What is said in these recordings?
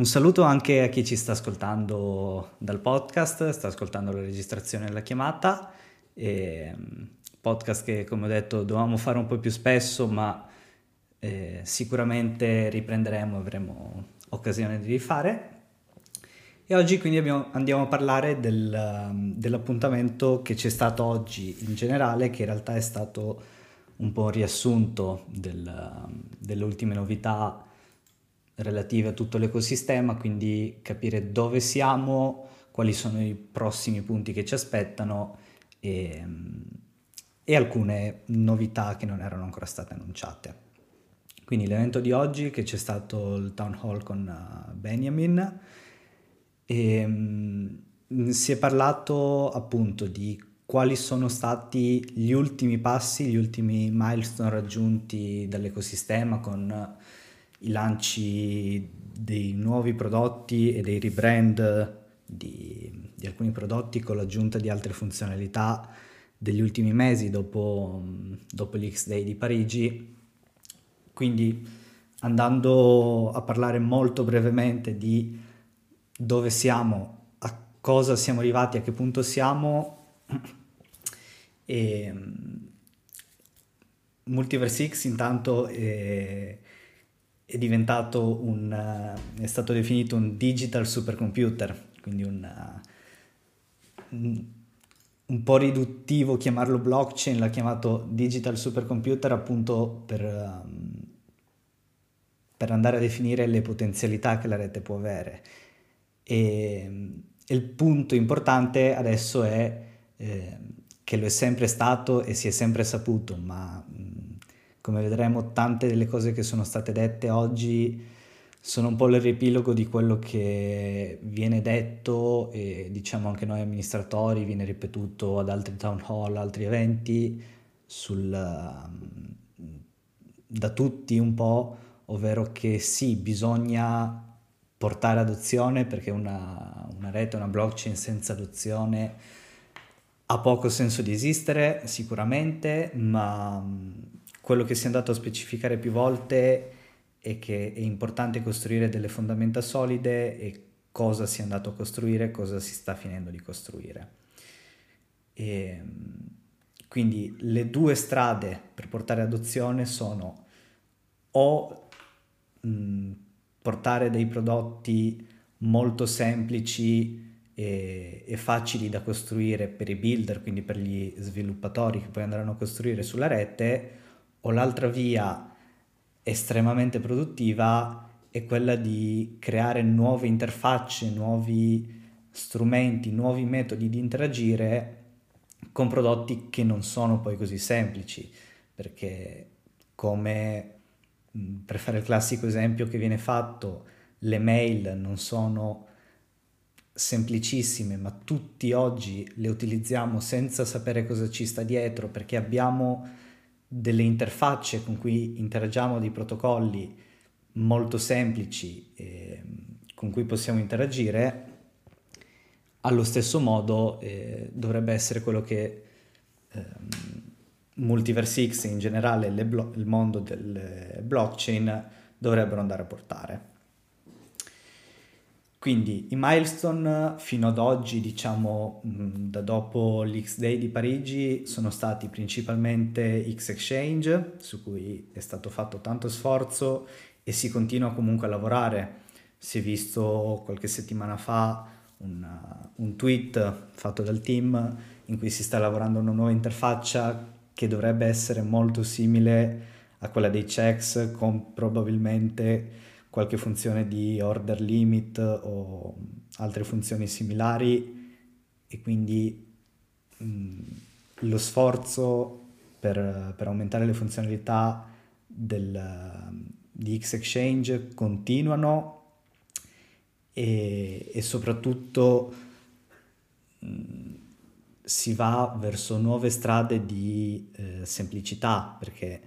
Un saluto anche a chi ci sta ascoltando dal podcast, sta ascoltando la registrazione della chiamata. E, mm, podcast che, come ho detto, dovevamo fare un po' più spesso, ma eh, sicuramente riprenderemo, avremo occasione di rifare. E oggi quindi abbiamo, andiamo a parlare del, dell'appuntamento che c'è stato oggi in generale, che in realtà è stato un po' un riassunto del, delle ultime novità relative a tutto l'ecosistema, quindi capire dove siamo, quali sono i prossimi punti che ci aspettano e, e alcune novità che non erano ancora state annunciate. Quindi l'evento di oggi che c'è stato il town hall con uh, Benjamin e um, si è parlato appunto di quali sono stati gli ultimi passi, gli ultimi milestone raggiunti dall'ecosistema con i lanci dei nuovi prodotti e dei rebrand di, di alcuni prodotti con l'aggiunta di altre funzionalità degli ultimi mesi dopo, dopo l'X-Day di Parigi. Quindi andando a parlare molto brevemente di dove siamo, a cosa siamo arrivati, a che punto siamo, e Multiverse X intanto è, è diventato un, uh, è stato definito un digital supercomputer, quindi un, uh, un, un, po' riduttivo chiamarlo blockchain, l'ha chiamato digital supercomputer appunto per, um, per andare a definire le potenzialità che la rete può avere. E, e il punto importante adesso è eh, che lo è sempre stato e si è sempre saputo, ma come vedremo tante delle cose che sono state dette oggi sono un po' il di quello che viene detto e diciamo anche noi amministratori, viene ripetuto ad altri town hall, altri eventi, sul, da tutti un po', ovvero che sì, bisogna portare adozione perché una, una rete, una blockchain senza adozione ha poco senso di esistere sicuramente, ma quello che si è andato a specificare più volte è che è importante costruire delle fondamenta solide e cosa si è andato a costruire, cosa si sta finendo di costruire. E, quindi le due strade per portare adozione sono o portare dei prodotti molto semplici e, e, facili da costruire per i builder, quindi per gli sviluppatori che poi andranno a costruire sulla rete, o l'altra via estremamente produttiva è quella di creare nuove interfacce, nuovi strumenti, nuovi metodi di interagire con prodotti che non sono poi così semplici, perché come per fare il classico esempio che viene fatto, le mail non sono semplicissime, ma tutti oggi le utilizziamo senza sapere cosa ci sta dietro, perché abbiamo delle interfacce con cui interagiamo, dei protocolli molto semplici eh, con cui possiamo interagire, allo stesso modo eh, dovrebbe essere quello che eh, Multiverse X in generale blo- il mondo del blockchain dovrebbero andare a portare. Quindi i milestone fino ad oggi, diciamo da dopo l'X-Day di Parigi, sono stati principalmente X-Exchange, su cui è stato fatto tanto sforzo e si continua comunque a lavorare. Si è visto qualche settimana fa un, un tweet fatto dal team in cui si sta lavorando una nuova interfaccia che dovrebbe essere molto simile a quella dei checks con probabilmente qualche funzione di order limit o altre funzioni similari e quindi mh, lo sforzo per, per, aumentare le funzionalità del, di X-Exchange continuano e, e soprattutto mh, si va verso nuove strade di eh, semplicità perché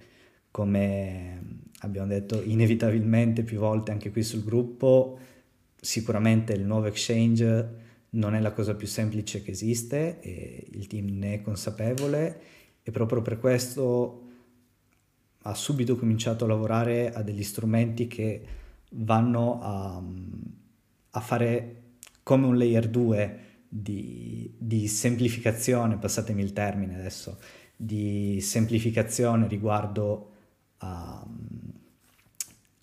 come abbiamo detto inevitabilmente più volte anche qui sul gruppo, sicuramente il nuovo exchange non è la cosa più semplice che esiste e il team ne è consapevole e proprio per questo ha subito cominciato a lavorare a degli strumenti che vanno a, a fare come un layer 2 di, di semplificazione, passatemi il termine adesso, di semplificazione riguardo a,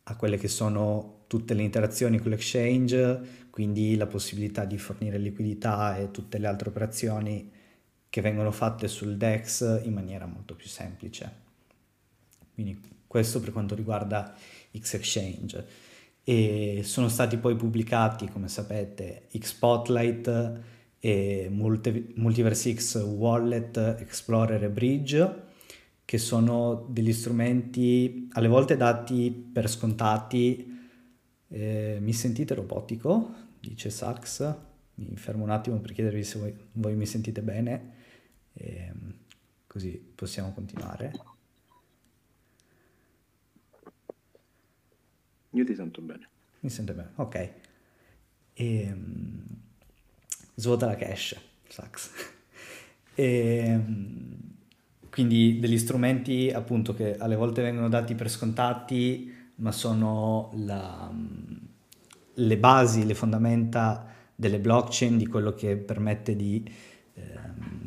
a quelle che sono tutte le interazioni con l'exchange, quindi la possibilità di fornire liquidità e tutte le altre operazioni che vengono fatte sul DEX in maniera molto più semplice. Quindi questo per quanto riguarda X-Exchange. E sono stati poi pubblicati, come sapete, X-Spotlight e Multi- Multiverse X Wallet, Explorer e Bridge, che sono degli strumenti alle volte dati per scontati. Eh, mi sentite robotico? Dice Sax. Mi fermo un attimo per chiedervi se voi, voi mi sentite bene, e, ehm, così possiamo continuare. Io ti sento bene. Mi sento bene, ok. E, um, svuota la cache, sax. e, um, quindi degli strumenti appunto che alle volte vengono dati per scontati, ma sono la, um, le basi, le fondamenta delle blockchain, di quello che permette di eh,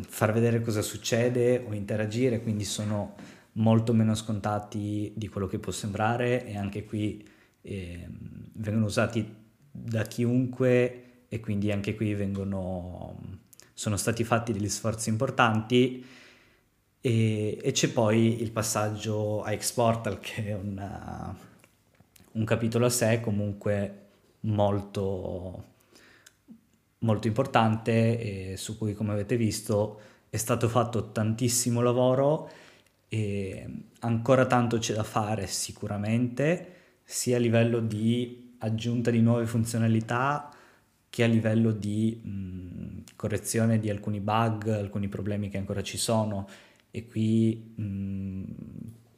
far vedere cosa succede o interagire, quindi sono molto meno scontati di quello che può sembrare e anche qui eh, vengono usati da chiunque e quindi anche qui vengono, sono stati fatti degli sforzi importanti e, e c'è poi il passaggio a Exportal che è una, un capitolo a sé comunque molto, molto importante e su cui come avete visto è stato fatto tantissimo lavoro e ancora tanto c'è da fare sicuramente sia a livello di aggiunta di nuove funzionalità che a livello di mh, correzione di alcuni bug, alcuni problemi che ancora ci sono. E qui mh,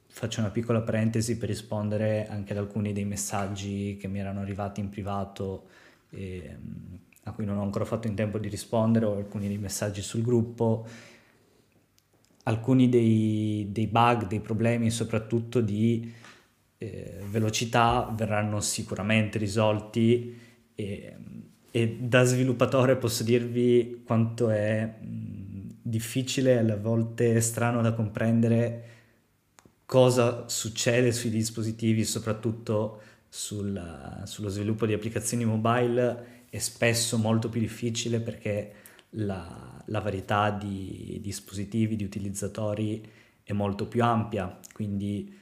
faccio una piccola parentesi per rispondere anche ad alcuni dei messaggi che mi erano arrivati in privato e, mh, a cui non ho ancora fatto in tempo di rispondere o alcuni dei messaggi sul gruppo. Alcuni dei, dei bug, dei problemi, soprattutto di eh, velocità verranno sicuramente risolti e, e, da sviluppatore posso dirvi quanto è mh, difficile e alle volte strano da comprendere cosa succede sui dispositivi, soprattutto sul, sullo sviluppo di applicazioni mobile è spesso molto più difficile perché la, la varietà di dispositivi, di utilizzatori è molto più ampia, quindi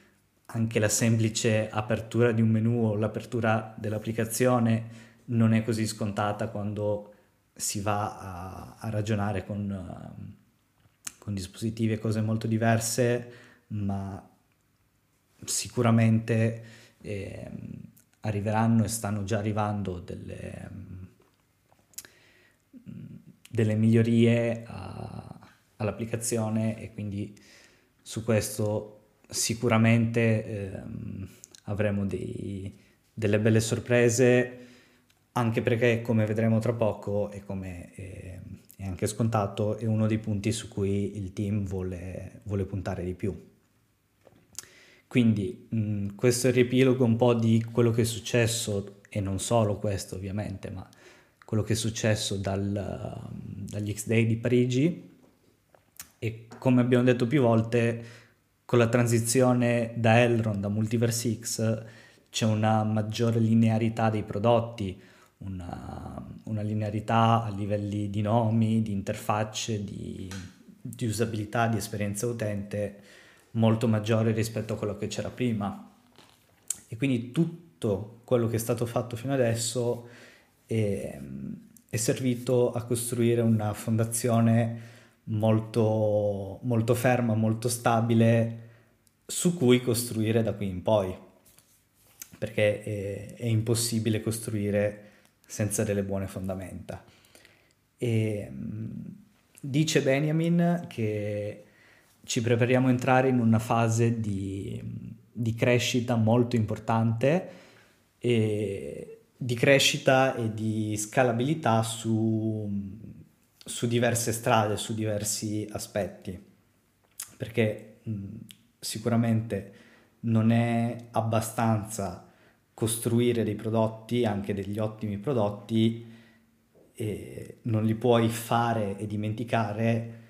anche la semplice apertura di un menu o l'apertura dell'applicazione non è così scontata quando si va a, a ragionare con, uh, con, dispositivi e cose molto diverse, ma sicuramente eh, arriveranno e stanno già arrivando delle, delle migliorie a, all'applicazione e quindi su questo sicuramente ehm, avremo dei, delle belle sorprese, anche perché come vedremo tra poco e come è, anche scontato è uno dei punti su cui il team vuole, vuole puntare di più. Quindi mh, questo è il riepilogo un po' di quello che è successo, e non solo questo ovviamente, ma quello che è successo dal, dagli X-Day di Parigi e come abbiamo detto più volte con la transizione da Elrond a Multiverse X c'è una maggiore linearità dei prodotti, una, una linearità a livelli di nomi, di interfacce, di, di usabilità, di esperienza utente molto maggiore rispetto a quello che c'era prima. E quindi tutto quello che è stato fatto fino adesso è, è servito a costruire una fondazione molto, molto ferma, molto stabile su cui costruire da qui in poi, perché è, è impossibile costruire senza delle buone fondamenta. E, dice Benjamin che ci prepariamo a entrare in una fase di, di crescita molto importante e di crescita e di scalabilità su, su diverse strade, su diversi aspetti, perché mh, sicuramente non è abbastanza costruire dei prodotti, anche degli ottimi prodotti, e non li puoi fare e dimenticare,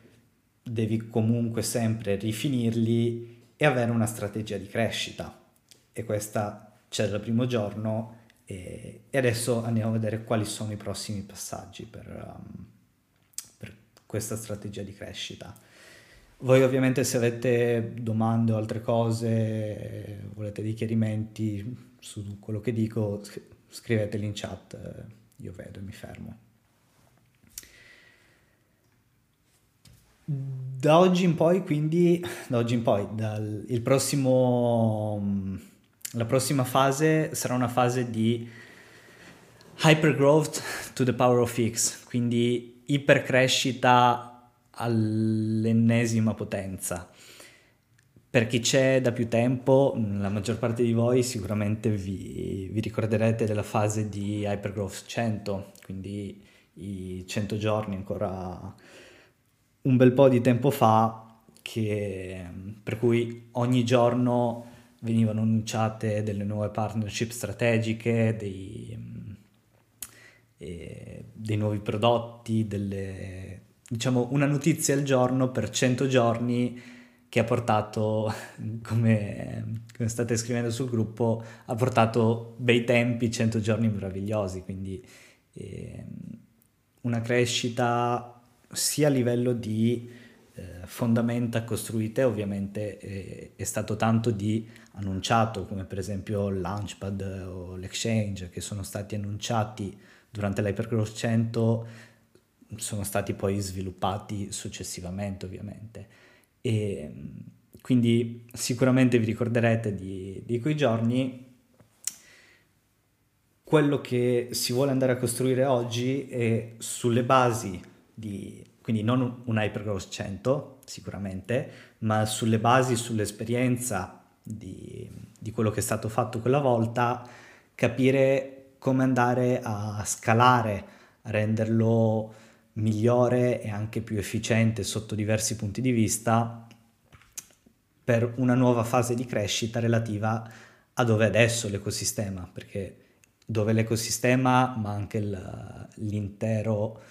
devi comunque sempre rifinirli e avere una strategia di crescita. E questa c'è dal primo giorno e, adesso andiamo a vedere quali sono i prossimi passaggi per, um, per questa strategia di crescita. Voi ovviamente se avete domande o altre cose, volete dei chiarimenti su quello che dico, scriveteli in chat, io vedo e mi fermo. Da oggi in poi, quindi, da oggi in poi, dal, prossimo, la prossima fase sarà una fase di hypergrowth to the power of x, quindi ipercrescita all'ennesima potenza. Per chi c'è da più tempo, la maggior parte di voi sicuramente vi, vi ricorderete della fase di hypergrowth 100, quindi i 100 giorni ancora un bel po' di tempo fa che, per cui ogni giorno venivano annunciate delle nuove partnership strategiche, dei, eh, dei nuovi prodotti, delle, diciamo una notizia al giorno per 100 giorni che ha portato, come, come, state scrivendo sul gruppo, ha portato bei tempi, 100 giorni meravigliosi, quindi eh, una crescita sia a livello di eh, fondamenta costruite, ovviamente eh, è stato tanto di annunciato, come per esempio il Launchpad o l'Exchange, che sono stati annunciati durante l'Hypergrowth 100, sono stati poi sviluppati successivamente, ovviamente. E quindi sicuramente vi ricorderete di, di quei giorni. Quello che si vuole andare a costruire oggi è sulle basi di, quindi non un Hypergrowth 100 sicuramente, ma sulle basi, sull'esperienza di, di quello che è stato fatto quella volta, capire come andare a scalare, a renderlo migliore e anche più efficiente sotto diversi punti di vista per una nuova fase di crescita relativa a dove è adesso l'ecosistema, perché dove l'ecosistema ma anche il, l'intero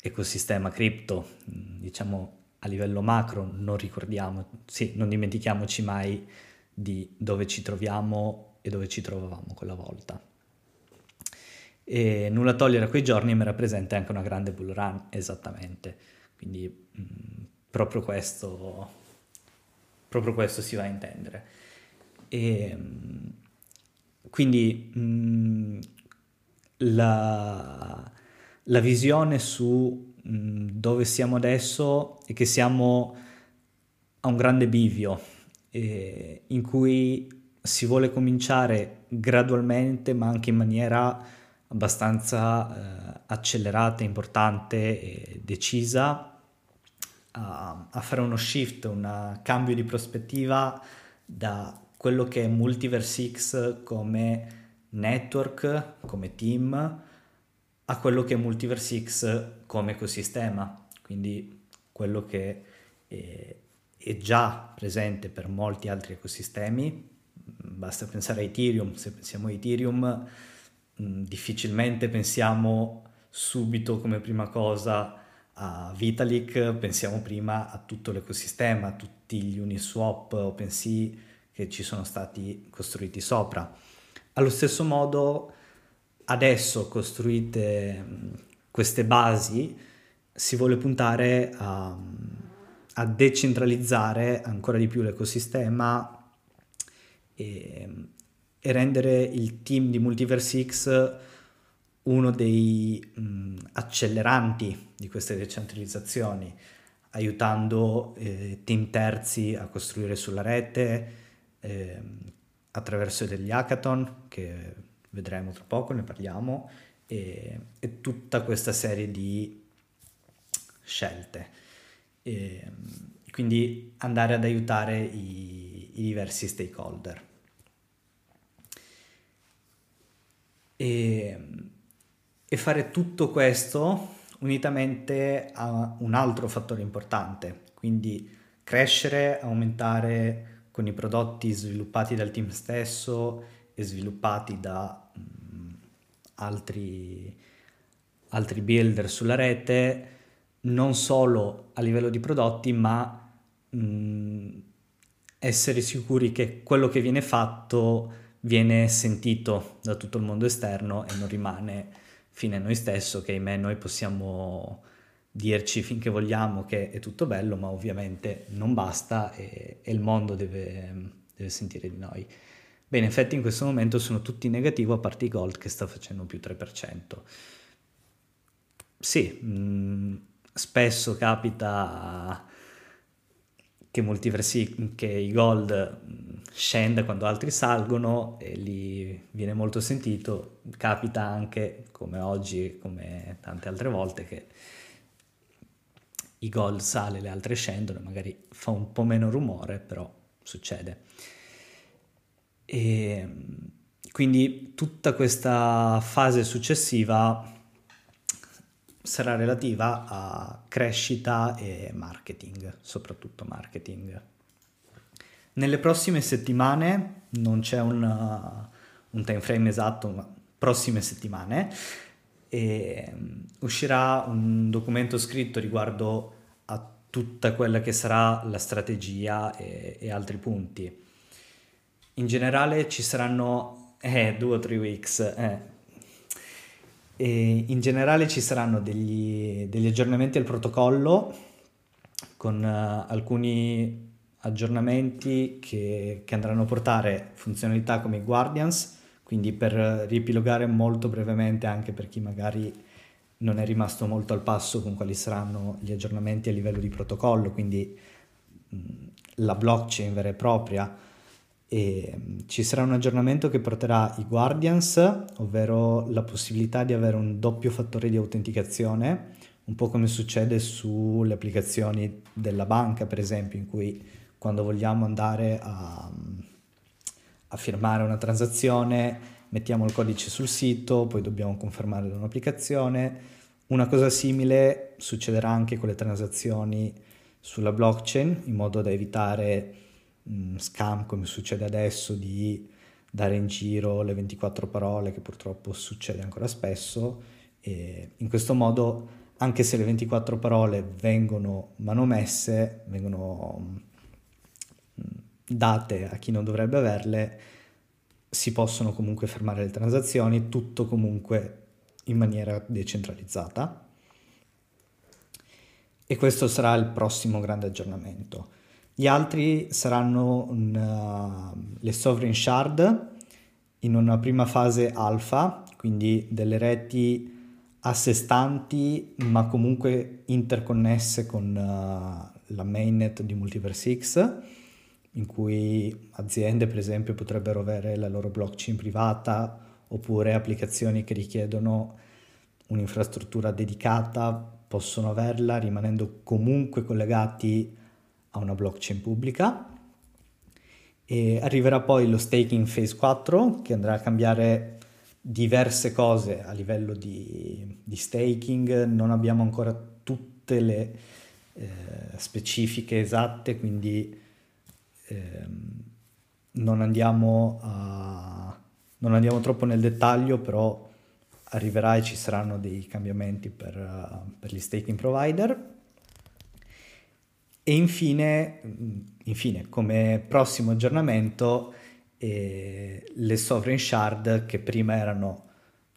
ecosistema cripto, diciamo a livello macro, non ricordiamo, sì, non dimentichiamoci mai di dove ci troviamo e dove ci trovavamo quella volta. E nulla togliere a quei giorni mi rappresenta anche una grande bull run, esattamente. Quindi mh, mm, proprio, questo, proprio questo si va a intendere. E, mh, quindi mh, la, la visione su dove siamo adesso è che siamo a un grande bivio eh, in cui si vuole cominciare gradualmente ma anche in maniera abbastanza eh, accelerata, importante e decisa a, a, fare uno shift, un cambio di prospettiva da quello che è Multiverse X come network, come team, a quello che è Multiverse X come ecosistema, quindi quello che è, è già presente per molti altri ecosistemi, basta pensare a Ethereum, se pensiamo a Ethereum mm, difficilmente pensiamo subito come prima cosa a Vitalik, pensiamo prima a tutto l'ecosistema, a tutti gli Uniswap OpenSea che ci sono stati costruiti sopra. Allo stesso modo adesso costruite queste basi si vuole puntare a, a decentralizzare ancora di più l'ecosistema e, e, rendere il team di Multiverse X uno dei mh, acceleranti di queste decentralizzazioni, aiutando eh, team terzi a costruire sulla rete eh, attraverso degli hackathon che vedremo tra poco, ne parliamo, e, e tutta questa serie di scelte. E, quindi andare ad aiutare i, i diversi stakeholder. E, e fare tutto questo unitamente a un altro fattore importante, quindi crescere, aumentare con i prodotti sviluppati dal team stesso e sviluppati da mh, altri, altri builder sulla rete, non solo a livello di prodotti, ma mh, essere sicuri che quello che viene fatto viene sentito da tutto il mondo esterno e non rimane fine a noi stesso, che ahimè noi possiamo dirci finché vogliamo che è tutto bello, ma ovviamente non basta e, e il mondo deve, deve, sentire di noi. Bene, in effetti in questo momento sono tutti negativi a parte i Gold che sta facendo più 3%. Sì, mh, mm, spesso capita che, multiversi, che i Gold mm, scenda quando altri salgono e lì viene molto sentito. Capita anche, come oggi, come tante altre volte, che i gol sale, le altre scendono, magari fa un po' meno rumore, però succede. E quindi tutta questa fase successiva sarà relativa a crescita e marketing, soprattutto marketing. Nelle prossime settimane, non c'è una, un time frame esatto, ma prossime settimane, um, uscirà un documento scritto riguardo a tutta quella che sarà la strategia e, e altri punti. In generale ci saranno eh, due o tre weeks. Eh. E in generale ci saranno degli, degli aggiornamenti al protocollo con uh, alcuni aggiornamenti che, che, andranno a portare funzionalità come i Guardians quindi per riepilogare molto brevemente anche per chi magari non è rimasto molto al passo con quali saranno gli aggiornamenti a livello di protocollo, quindi mh, la blockchain vera e propria, e mh, ci sarà un aggiornamento che porterà i guardians, ovvero la possibilità di avere un doppio fattore di autenticazione, un po' come succede sulle applicazioni della banca, per esempio, in cui quando vogliamo andare a a firmare una transazione, mettiamo il codice sul sito, poi dobbiamo confermare da un'applicazione. Una cosa simile succederà anche con le transazioni sulla blockchain, in modo da evitare scam come succede adesso di dare in giro le 24 parole, che purtroppo succede ancora spesso. E in questo modo, anche se le 24 parole vengono manomesse, vengono date a chi non dovrebbe averle, si possono comunque fermare le transazioni, tutto comunque in maniera decentralizzata. E questo sarà il prossimo grande aggiornamento. Gli altri saranno una, uh, le sovereign shard in una prima fase alfa, quindi delle reti a sé stanti ma comunque interconnesse con uh, la mainnet di Multiverse X in cui aziende per esempio potrebbero avere la loro blockchain privata oppure applicazioni che richiedono un'infrastruttura dedicata possono averla rimanendo comunque collegati a una blockchain pubblica. E arriverà poi lo staking phase 4 che andrà a cambiare diverse cose a livello di, di staking, non abbiamo ancora tutte le eh, specifiche esatte, quindi ehm, non, andiamo a, non andiamo troppo nel dettaglio, però arriverà e ci saranno dei cambiamenti per, per gli staking provider. E infine, infine come prossimo aggiornamento, eh, le sovereign shard che prima erano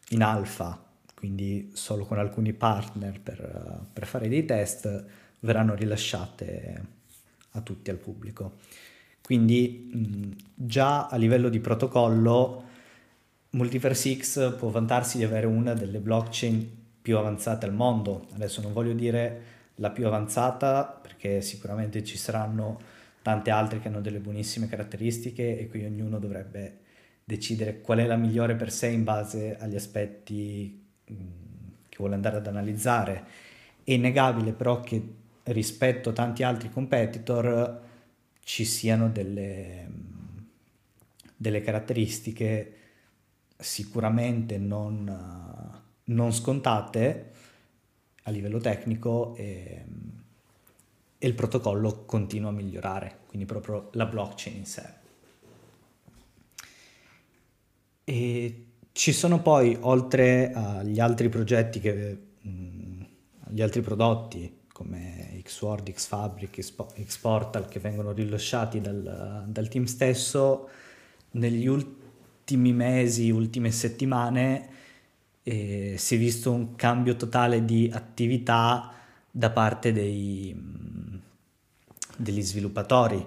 in alfa, quindi solo con alcuni partner per, per fare dei test, verranno rilasciate a tutti, al pubblico. Quindi mh, già a livello di protocollo Multiverse X può vantarsi di avere una delle blockchain più avanzate al mondo. Adesso non voglio dire la più avanzata perché sicuramente ci saranno tante altre che hanno delle buonissime caratteristiche e qui ognuno dovrebbe decidere qual è la migliore per sé in base agli aspetti che vuole andare ad analizzare. È innegabile però che rispetto a tanti altri competitor ci siano delle, delle caratteristiche sicuramente non, non, scontate a livello tecnico e, e il protocollo continua a migliorare, quindi proprio la blockchain in sé. E ci sono poi, oltre agli altri progetti, che, mh, agli altri prodotti come Xword, Xfabric, Xportal che vengono rilasciati dal, dal team stesso, negli ultimi mesi, ultime settimane eh, si è visto un cambio totale di attività da parte dei, degli sviluppatori,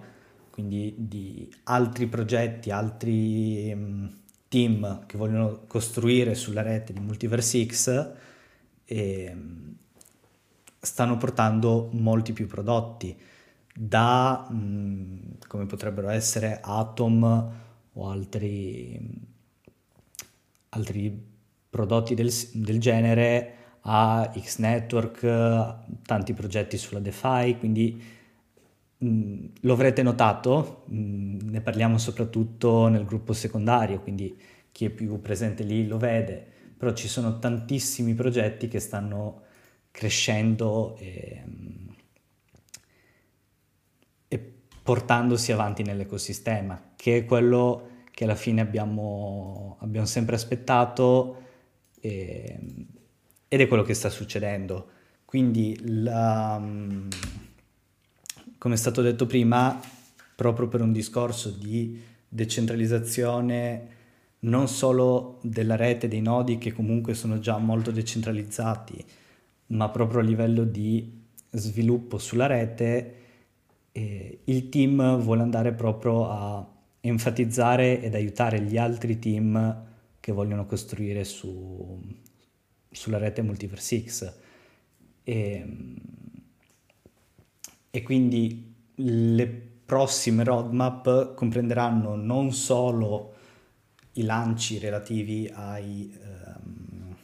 quindi di altri progetti, altri team che vogliono costruire sulla rete di Multiverse X e stanno portando molti più prodotti da come potrebbero essere Atom o altri, altri prodotti del, del genere a X Network, tanti progetti sulla DeFi, quindi mh, lo avrete notato, mh, ne parliamo soprattutto nel gruppo secondario, quindi chi è più presente lì lo vede, però ci sono tantissimi progetti che stanno crescendo e, e portandosi avanti nell'ecosistema, che è quello che alla fine abbiamo, abbiamo sempre aspettato e, ed è quello che sta succedendo. Quindi, la, come è stato detto prima, proprio per un discorso di decentralizzazione non solo della rete dei nodi che comunque sono già molto decentralizzati, ma proprio a livello di sviluppo sulla rete, eh, il team vuole andare proprio a enfatizzare ed aiutare gli altri team che vogliono costruire su, sulla rete Multiverse X. E, e quindi le prossime roadmap comprenderanno non solo i lanci relativi ai, um,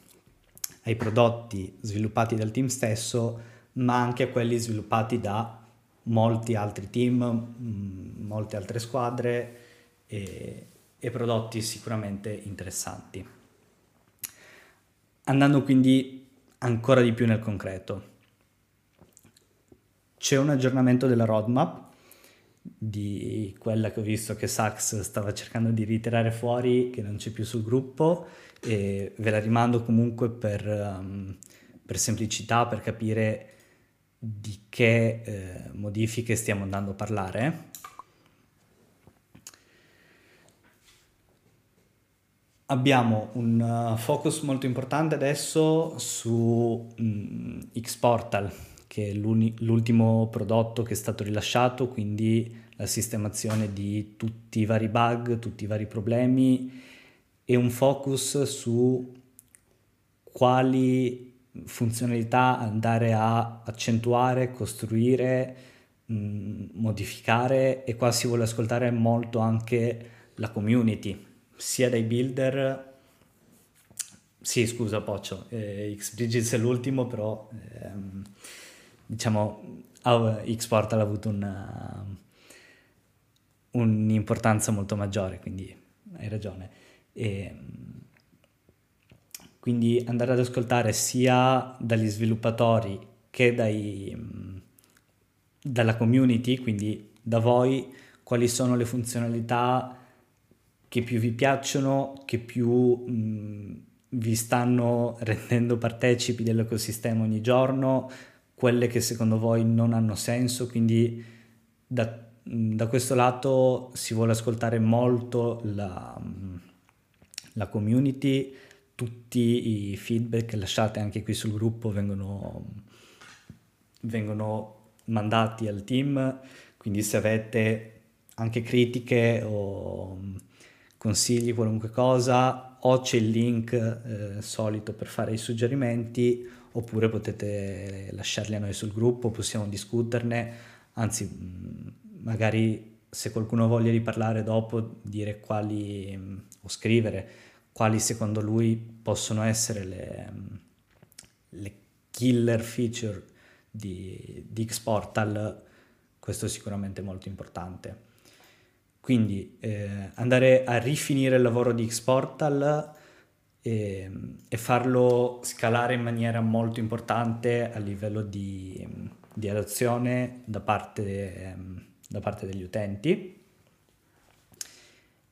ai prodotti sviluppati dal team stesso, ma anche quelli sviluppati da molti altri team, molte altre squadre e, e prodotti sicuramente interessanti. Andando quindi ancora di più nel concreto, c'è un aggiornamento della roadmap di quella che ho visto che Sax stava cercando di ritirare fuori, che non c'è più sul gruppo e ve la rimando comunque per, um, per semplicità, per capire di che eh, modifiche stiamo andando a parlare. Abbiamo un uh, focus molto importante adesso su mm, Xportal, che è l'ultimo prodotto che è stato rilasciato, quindi la sistemazione di tutti i vari bug, tutti i vari problemi e un focus su quali funzionalità andare a accentuare, costruire, mh, mm, modificare e qua si vuole ascoltare molto anche la community sia dai builder sì, scusa Poccio, eh, X-Bridges è l'ultimo, però ehm, diciamo X-Portal ha avuto una, un'importanza molto maggiore, quindi hai ragione. E, quindi andare ad ascoltare sia dagli sviluppatori che dai, dalla community, quindi da voi, quali sono le funzionalità che più vi piacciono, che più mh, vi stanno rendendo partecipi dell'ecosistema ogni giorno, quelle che secondo voi non hanno senso, quindi da, da questo lato si vuole ascoltare molto la, la community, tutti i feedback lasciate anche qui sul gruppo vengono, vengono mandati al team, quindi se avete anche critiche o consigli, qualunque cosa, o c'è il link eh, solito per fare i suggerimenti, oppure potete lasciarli a noi sul gruppo, possiamo discuterne, anzi mm, magari se qualcuno voglia riparlare dopo, dire quali, mm, o scrivere quali secondo lui possono essere le, mm, le killer feature di, di Xportal, questo è sicuramente molto importante. Quindi eh, andare a rifinire il lavoro di Xportal e, ehm, e, farlo scalare in maniera molto importante a livello di, di adozione da parte, da parte, degli utenti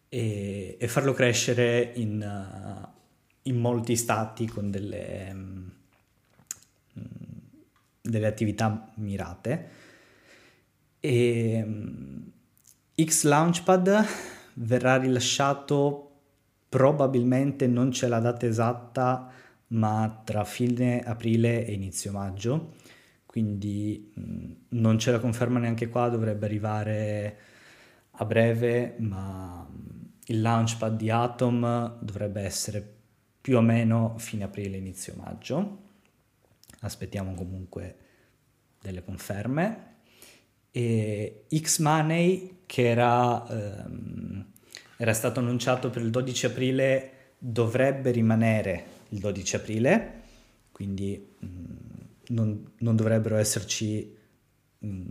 e, e farlo crescere in, in, molti stati con delle, um, delle attività mirate. E, X Launchpad verrà rilasciato probabilmente non c'è la data esatta ma tra fine aprile e inizio maggio. Quindi mh, non ce la conferma neanche qua dovrebbe arrivare a breve ma il launchpad di Atom dovrebbe essere più o meno fine aprile inizio maggio. Aspettiamo comunque delle conferme. E X-Money che era, ehm, era stato annunciato per il 12 aprile dovrebbe rimanere il 12 aprile, quindi mh, mm, non, non, dovrebbero esserci mh, mm,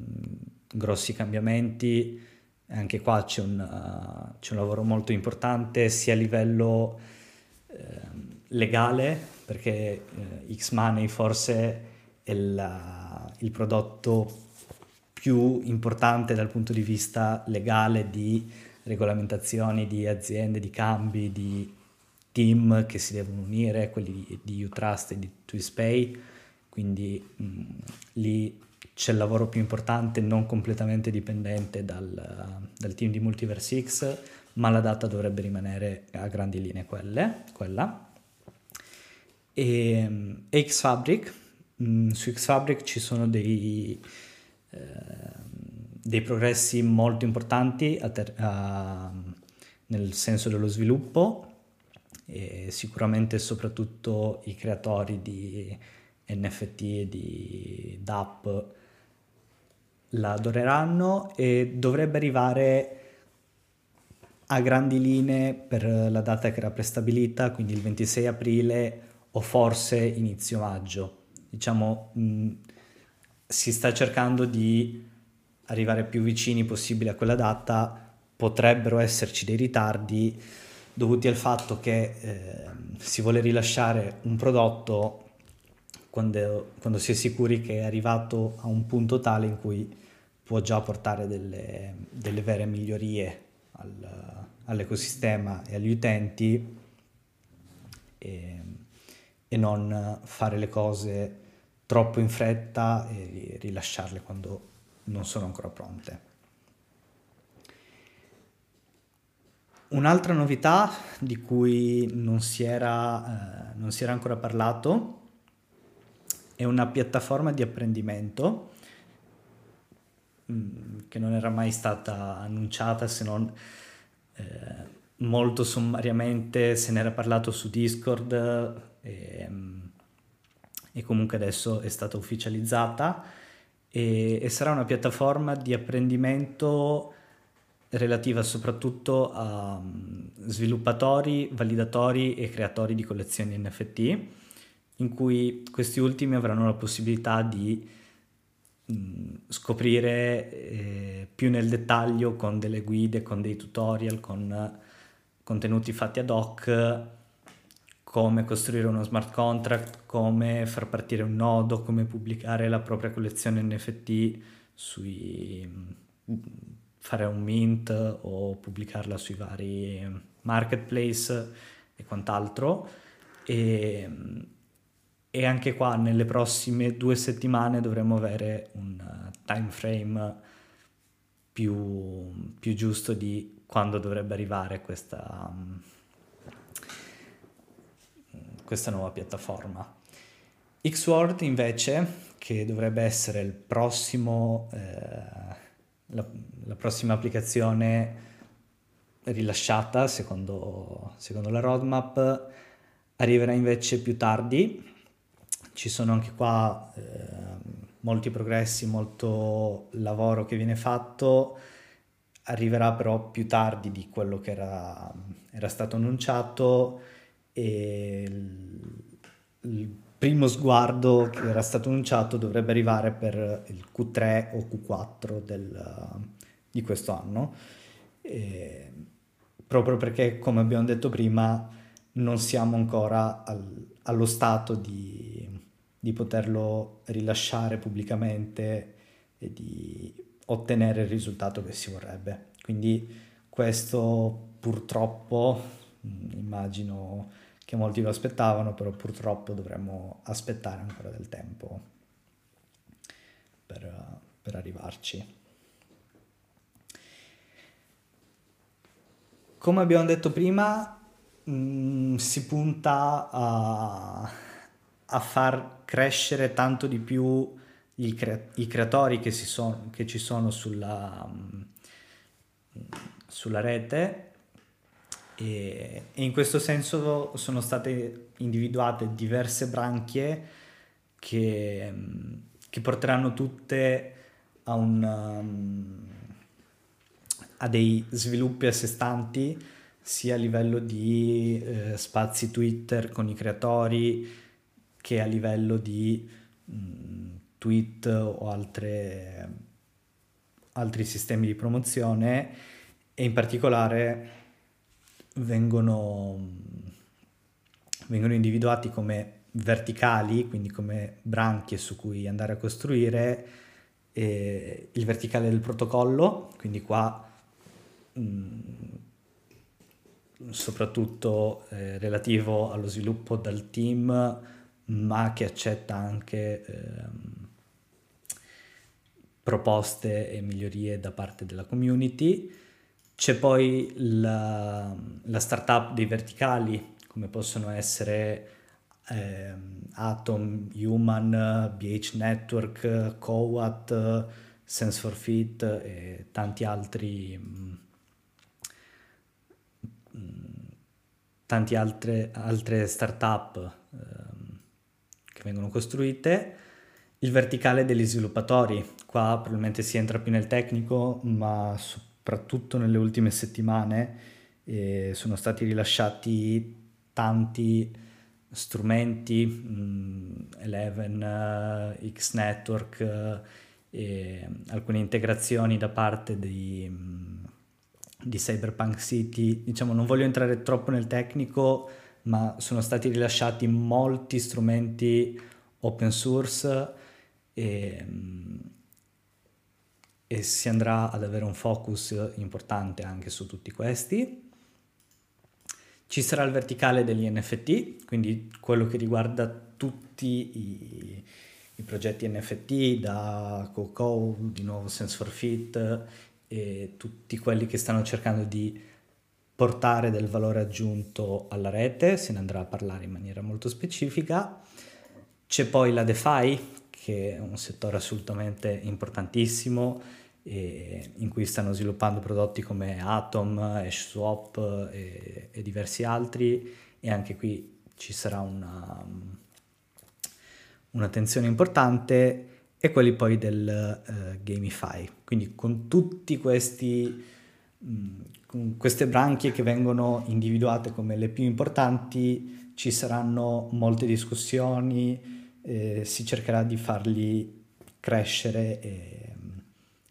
grossi cambiamenti. Anche qua c'è un, uh, c'è un, lavoro molto importante sia a livello uh, legale, perché uh, X-Money forse è la, il prodotto più importante dal punto di vista legale di regolamentazioni di aziende, di cambi, di team che si devono unire, quelli di Utrust e di TwistPay, quindi mh, lì c'è il lavoro più importante, non completamente dipendente dal, dal team di Multiverse X, ma la data dovrebbe rimanere a grandi linee quelle, quella. E, e Xfabric, mh, su Xfabric ci sono dei Ehm, dei progressi molto importanti a ter- a, nel senso dello sviluppo e sicuramente soprattutto i creatori di NFT e di DApp la adoreranno e dovrebbe arrivare a grandi linee per la data che era prestabilita, quindi il 26 aprile o forse inizio maggio. Diciamo, mh, si sta cercando di arrivare più vicini possibile a quella data, potrebbero esserci dei ritardi dovuti al fatto che eh, si vuole rilasciare un prodotto quando, quando, si è sicuri che è arrivato a un punto tale in cui può già portare delle, delle vere migliorie al, all'ecosistema e agli utenti e, e non fare le cose troppo in fretta e rilasciarle quando non sono ancora pronte. Un'altra novità di cui non si era, eh, non si era ancora parlato è una piattaforma di apprendimento mh, mm, che non era mai stata annunciata se non eh, molto sommariamente se n'era parlato su Discord e, mm, e comunque adesso è stata ufficializzata e, e sarà una piattaforma di apprendimento relativa soprattutto a um, sviluppatori, validatori e creatori di collezioni NFT, in cui questi ultimi avranno la possibilità di mm, scoprire eh, più nel dettaglio con delle guide, con dei tutorial, con contenuti fatti ad hoc come costruire uno smart contract, come far partire un nodo, come pubblicare la propria collezione NFT sui fare un mint o pubblicarla sui vari marketplace e quant'altro. E, e anche qua nelle prossime due settimane dovremo avere un time frame più, più giusto di quando dovrebbe arrivare questa questa nuova piattaforma. Xword invece, che dovrebbe essere prossimo, eh, la, la, prossima applicazione rilasciata secondo, secondo la roadmap, arriverà invece più tardi. Ci sono anche qua eh, molti progressi, molto lavoro che viene fatto, arriverà però più tardi di quello che era, era stato annunciato e il primo sguardo che era stato annunciato dovrebbe arrivare per il Q3 o Q4 del, di questo anno, e proprio perché, come abbiamo detto prima, non siamo ancora al, allo stato di, di poterlo rilasciare pubblicamente e di ottenere il risultato che si vorrebbe. Quindi questo purtroppo, immagino che molti lo aspettavano, però purtroppo dovremmo aspettare ancora del tempo per, per arrivarci. Come abbiamo detto prima, mh, mm, si punta a, a, far crescere tanto di più cre- i creatori che, son, che, ci sono sulla, mh, sulla rete e, e, in questo senso sono state individuate diverse branchie che, che porteranno tutte a un... Um, ha dei sviluppi a sé stanti sia a livello di eh, spazi Twitter con i creatori che a livello di mh, mm, tweet o altre, altri sistemi di promozione e in particolare vengono, vengono individuati come verticali, quindi come branchie su cui andare a costruire eh, il verticale del protocollo, quindi qua Mm, soprattutto eh, relativo allo sviluppo dal team, ma che accetta anche eh, proposte e migliorie da parte della community. C'è poi la, la startup dei verticali, come possono essere eh, Atom, Human, BH Network, Cowat, Sense for Fit e tanti altri mm, tante altre, altre start-up ehm, che vengono costruite, il verticale degli sviluppatori, qua probabilmente si entra più nel tecnico, ma soprattutto nelle ultime settimane eh, sono stati rilasciati tanti strumenti, mh, mm, Eleven, uh, X Network, uh, e alcune integrazioni da parte di... Mh, mm, di Cyberpunk City, diciamo non voglio entrare troppo nel tecnico, ma sono stati rilasciati molti strumenti open source e, e si andrà ad avere un focus importante anche su tutti questi. Ci sarà il verticale degli NFT, quindi quello che riguarda tutti i, i progetti NFT da Coco, di nuovo Sense for Fit e tutti quelli che stanno cercando di portare del valore aggiunto alla rete, se ne andrà a parlare in maniera molto specifica. C'è poi la DeFi, che è un settore assolutamente importantissimo in cui stanno sviluppando prodotti come Atom, HashSwap e, e diversi altri e anche qui ci sarà una, un'attenzione importante e quelli poi del uh, Gamify. Quindi con tutti questi con queste branchie che vengono individuate come le più importanti ci saranno molte discussioni, eh, si cercherà di farli crescere e,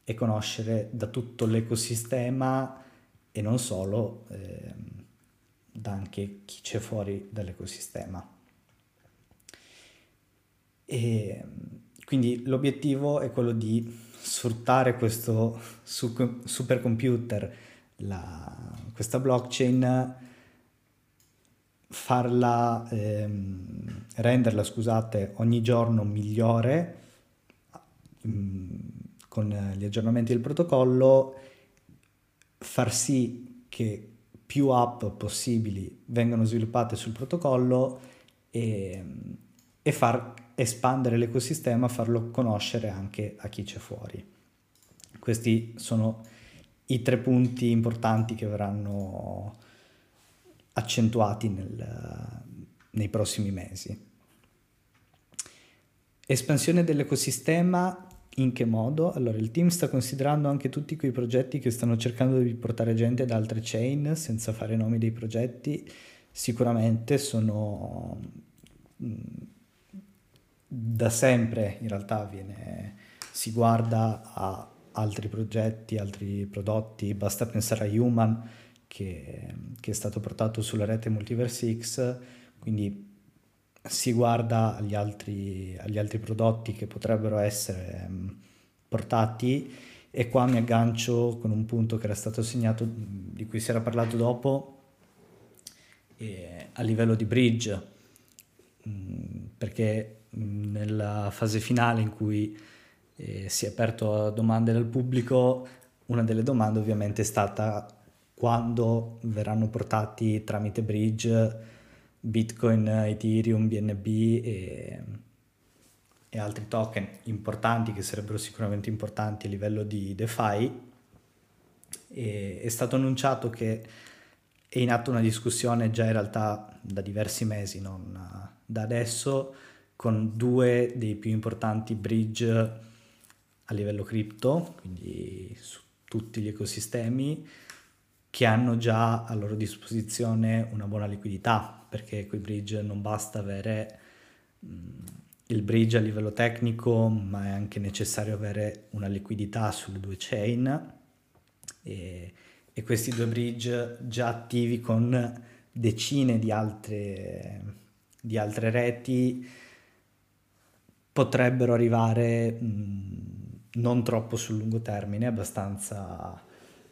e, conoscere da tutto l'ecosistema e non solo, eh, da anche chi c'è fuori dall'ecosistema. E, quindi l'obiettivo è quello di sfruttare questo supercomputer, la, questa blockchain, farla, ehm, renderla, scusate, ogni giorno migliore mh, mm, con gli aggiornamenti del protocollo, far sì che più app possibili vengano sviluppate sul protocollo e, e far espandere l'ecosistema, farlo conoscere anche a chi c'è fuori. Questi sono i tre punti importanti che verranno accentuati nel, nei prossimi mesi. Espansione dell'ecosistema in che modo? Allora, il team sta considerando anche tutti quei progetti che stanno cercando di portare gente da altre chain senza fare nomi dei progetti. Sicuramente sono da sempre in realtà viene, si guarda a altri progetti, altri prodotti, basta pensare a Human che, che è stato portato sulla rete Multiverse X, quindi si guarda agli altri, agli altri prodotti che potrebbero essere portati e qua mi aggancio con un punto che era stato segnato, di cui si era parlato dopo, a livello di bridge, mm, perché mm, nella fase finale in cui eh, si è aperto a domande dal pubblico, una delle domande ovviamente è stata quando verranno portati tramite bridge Bitcoin, Ethereum, BNB e, e altri token importanti che sarebbero sicuramente importanti a livello di DeFi. E è stato annunciato che è in atto una discussione già in realtà da diversi mesi, non da adesso, con due dei più importanti bridge a livello cripto, quindi su tutti gli ecosistemi, che hanno già a loro disposizione una buona liquidità, perché quei bridge non basta avere mh, il bridge a livello tecnico, ma è anche necessario avere una liquidità sulle due chain. E, e questi due bridge già attivi con decine di altre, di altre reti potrebbero arrivare mh, non troppo sul lungo termine, abbastanza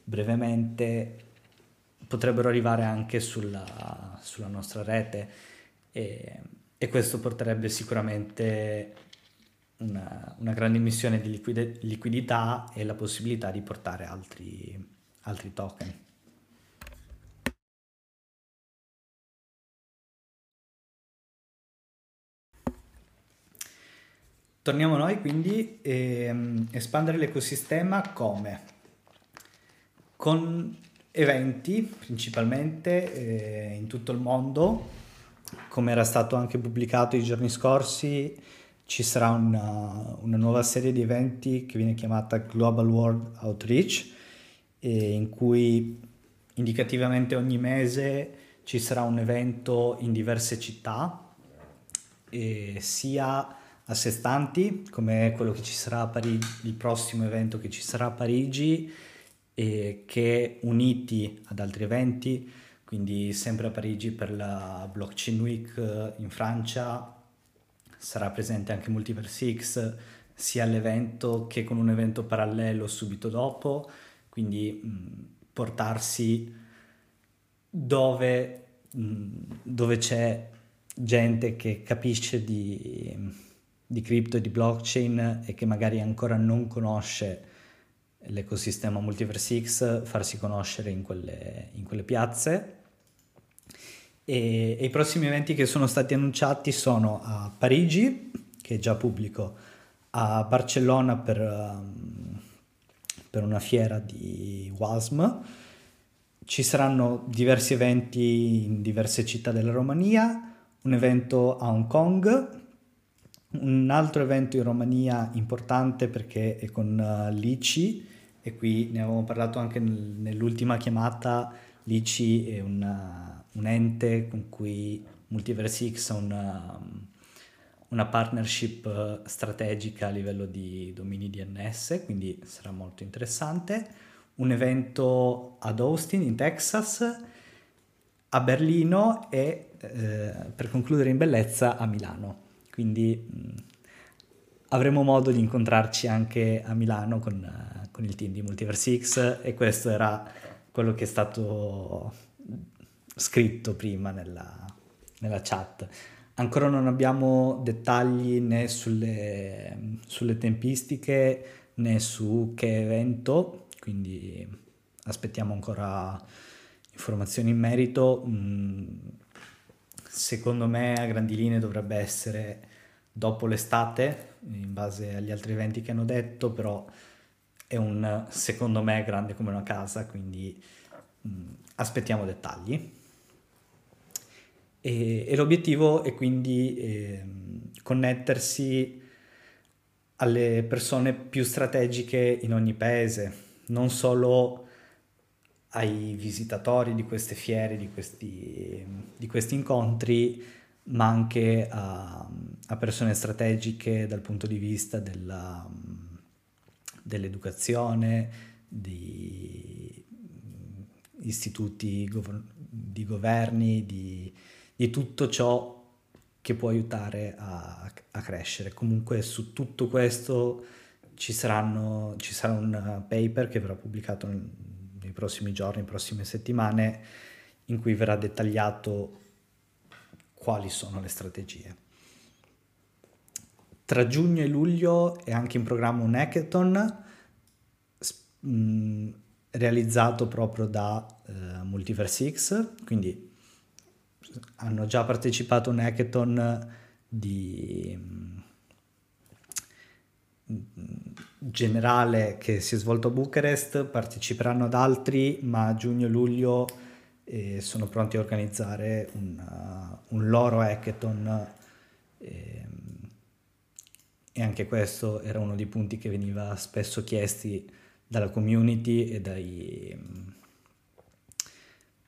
brevemente potrebbero arrivare anche sulla, sulla nostra rete e, e, questo porterebbe sicuramente una, una grande emissione di liquide, liquidità e la possibilità di portare altri, altri token. Torniamo noi quindi e um, espandere l'ecosistema come? Con eventi principalmente eh, in tutto il mondo, come era stato anche pubblicato i giorni scorsi, ci sarà una, una nuova serie di eventi che viene chiamata Global World Outreach, eh, in cui indicativamente ogni mese ci sarà un evento in diverse città, eh, sia a sé stanti, come quello che ci sarà a Parigi, il prossimo evento che ci sarà a Parigi, e che uniti ad altri eventi, quindi sempre a Parigi per la Blockchain Week eh, in Francia, sarà presente anche Multiverse X sia all'evento che con un evento parallelo subito dopo, quindi mh, portarsi dove, mh, dove, c'è gente che capisce di, di cripto e di blockchain e che magari ancora non conosce l'ecosistema Multiverse X, farsi conoscere in quelle, in quelle piazze. E, e, i prossimi eventi che sono stati annunciati sono a Parigi, che è già pubblico, a Barcellona per, um, per una fiera di WASM. Ci saranno diversi eventi in diverse città della Romania, un evento a Hong Kong, un altro evento in Romania importante perché è con uh, l'ICI, e qui ne avevamo parlato anche nell'ultima chiamata, l'ICI è una, un ente con cui Multiverse X ha una, una partnership eh, strategica a livello di domini DNS, quindi sarà molto interessante. Un evento ad Austin in Texas, a Berlino e eh, per concludere in bellezza a Milano. Quindi mh, avremo modo di incontrarci anche a Milano con con il team di Multiverse X e questo era quello che è stato scritto prima nella, nella chat. Ancora non abbiamo dettagli né sulle, sulle tempistiche né su che evento, quindi aspettiamo ancora informazioni in merito. Mm, secondo me a grandi linee dovrebbe essere dopo l'estate, in base agli altri eventi che hanno detto, però è un, secondo me, grande come una casa, quindi mh, mm, aspettiamo dettagli. E, e, l'obiettivo è quindi eh, connettersi alle persone più strategiche in ogni paese, non solo ai visitatori di queste fiere, di questi, di questi incontri, ma anche a, a, persone strategiche dal punto di vista della, dell'educazione, di istituti di governi, di, di, tutto ciò che può aiutare a, a, crescere. Comunque su tutto questo ci, saranno, ci sarà un paper che verrà pubblicato nei prossimi giorni, nelle prossime settimane, in cui verrà dettagliato quali sono le strategie. Tra giugno e luglio è anche in programma un hackathon mh, realizzato proprio da uh, Multiverse X, quindi hanno già partecipato a un hackathon di generale che si è svolto a Bucarest, parteciperanno ad altri, ma a giugno e luglio eh, sono pronti a organizzare un, uh, un loro hackathon eh, e anche questo era uno dei punti che veniva spesso chiesti dalla community e dai,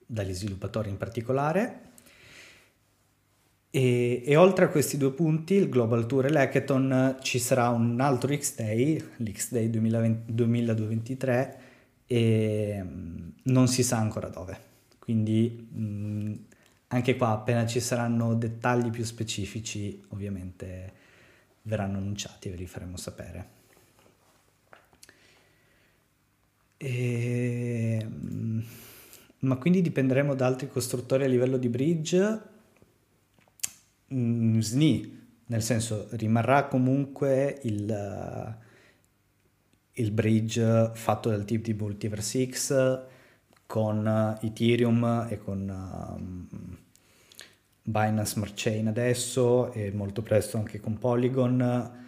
dagli sviluppatori in particolare. E, e, oltre a questi due punti, il Global Tour e l'Hackathon, ci sarà un altro X-Day, l'X-Day 2023, e mm, non si sa ancora dove. Quindi mh, mm, anche qua, appena ci saranno dettagli più specifici, ovviamente verranno annunciati e ve li faremo sapere. E, mm, ma quindi dipenderemo da altri costruttori a livello di bridge mm, SNI, nel senso rimarrà comunque il, il bridge fatto dal team di Multiverse X con Ethereum e con um, Binance Smart Chain adesso e molto presto anche con Polygon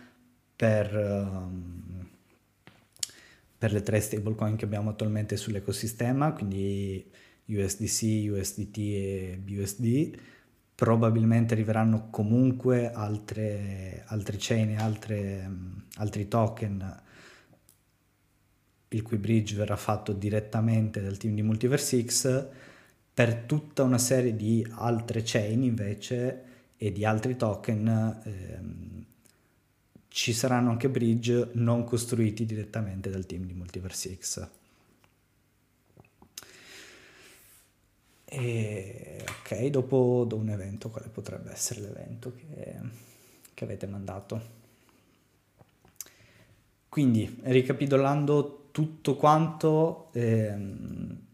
per, um, per le tre stablecoin che abbiamo attualmente sull'ecosistema, quindi USDC, USDT e BUSD probabilmente arriveranno comunque altre, altre chain, altre, altri token il cui bridge verrà fatto direttamente dal team di Multiverse X per tutta una serie di altre chain invece e di altri token ehm, ci saranno anche bridge non costruiti direttamente dal team di Multiverse X. E, ok, dopo do un evento, quale potrebbe essere l'evento che, che avete mandato? Quindi, ricapitolando tutto quanto, ehm,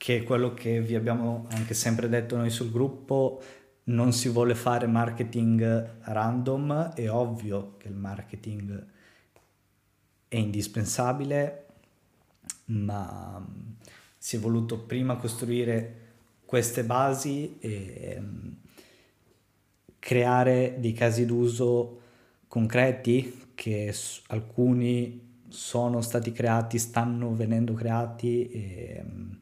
che è quello che vi abbiamo anche sempre detto noi sul gruppo, non si vuole fare marketing random, è ovvio che il marketing è indispensabile, ma si è voluto prima costruire queste basi e um, creare dei casi d'uso concreti che alcuni sono stati creati, stanno venendo creati e, um,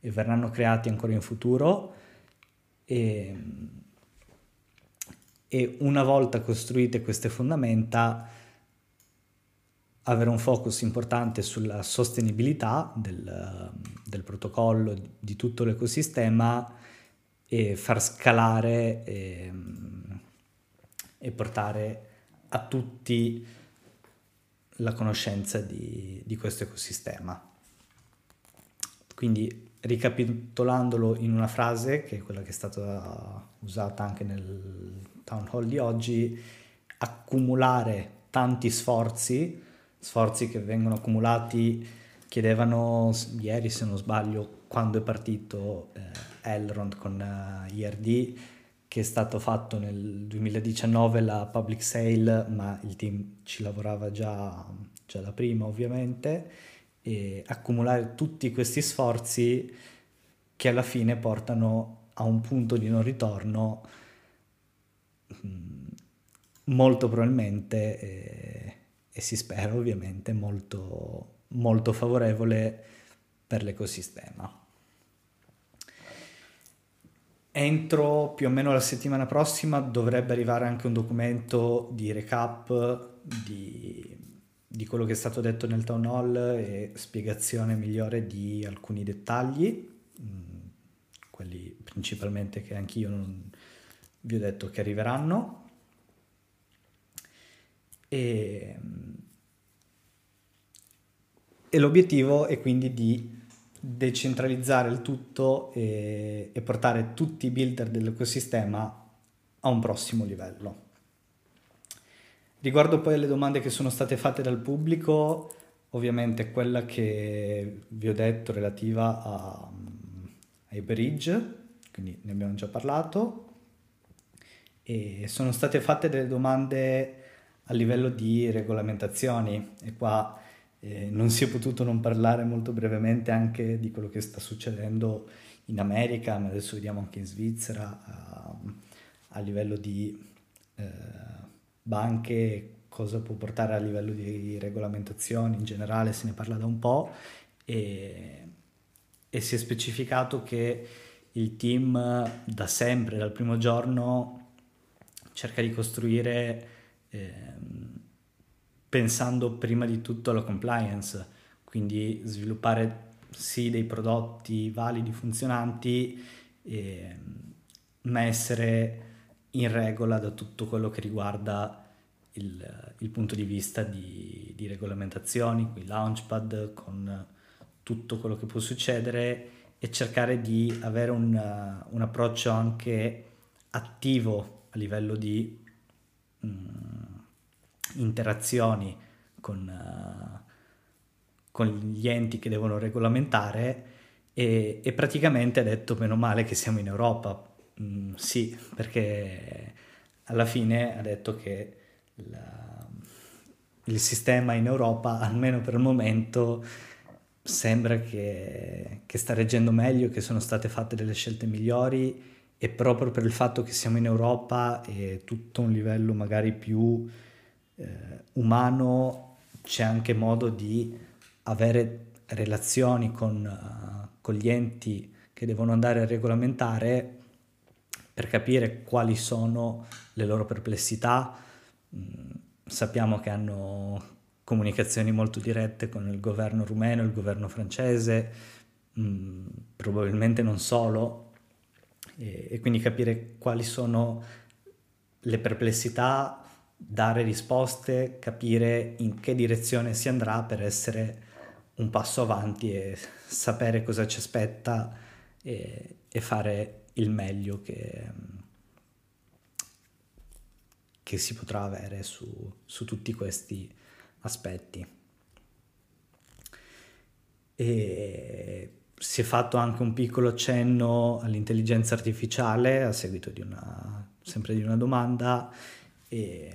e verranno creati ancora in futuro e, e una volta costruite queste fondamenta avere un focus importante sulla sostenibilità del, del protocollo, di tutto l'ecosistema e far scalare e, e portare a tutti la conoscenza di, di questo ecosistema. Quindi ricapitolandolo in una frase, che è quella che è stata usata anche nel town hall di oggi, accumulare tanti sforzi sforzi che vengono accumulati, chiedevano ieri se non sbaglio quando è partito eh, Elrond con eh, IRD che è stato fatto nel 2019 la public sale ma il team ci lavorava già, già da prima ovviamente e accumulare tutti questi sforzi che alla fine portano a un punto di non ritorno mm, molto probabilmente eh, e si spera ovviamente molto, molto favorevole per l'ecosistema. Entro più o meno la settimana prossima dovrebbe arrivare anche un documento di recap di, di quello che è stato detto nel town hall e spiegazione migliore di alcuni dettagli, mm, quelli principalmente che anch'io non vi ho detto che arriveranno. E, e l'obiettivo è quindi di decentralizzare il tutto e, e portare tutti i builder dell'ecosistema a un prossimo livello. Riguardo poi alle domande che sono state fatte dal pubblico, ovviamente quella che vi ho detto relativa a, ai bridge, quindi ne abbiamo già parlato, e sono state fatte delle domande a livello di regolamentazioni. E qua eh, non si è potuto non parlare molto brevemente anche di quello che sta succedendo in America, ma adesso vediamo anche in Svizzera a, a livello di... Eh, banche, cosa può portare a livello di regolamentazioni, in generale se ne parla da un po' e, e si è specificato che il team da sempre, dal primo giorno, cerca di costruire eh, pensando prima di tutto alla compliance, quindi sviluppare sì dei prodotti validi, funzionanti, eh, ma essere in regola da tutto quello che riguarda il, il punto di vista di, di regolamentazioni, qui Launchpad con tutto quello che può succedere e cercare di avere un, un approccio anche attivo a livello di um, interazioni con, uh, con, gli enti che devono regolamentare e, e, praticamente ha detto meno male che siamo in Europa. Mm, sì, perché alla fine ha detto che la, il sistema in Europa, almeno per il momento, sembra che, che, sta reggendo meglio, che sono state fatte delle scelte migliori e proprio per il fatto che siamo in Europa e tutto un livello magari più eh, umano c'è anche modo di avere relazioni con, uh, con gli enti che devono andare a regolamentare per capire quali sono le loro perplessità, Mm, sappiamo che hanno comunicazioni molto dirette con il governo rumeno, il governo francese, mm, probabilmente non solo, e, quindi capire quali sono le perplessità, dare risposte, capire in che direzione si andrà per essere un passo avanti e sapere cosa ci aspetta e, e fare il meglio che, che si potrà avere su, su tutti questi aspetti. E si è fatto anche un piccolo accenno all'intelligenza artificiale a seguito di una, sempre di una domanda e,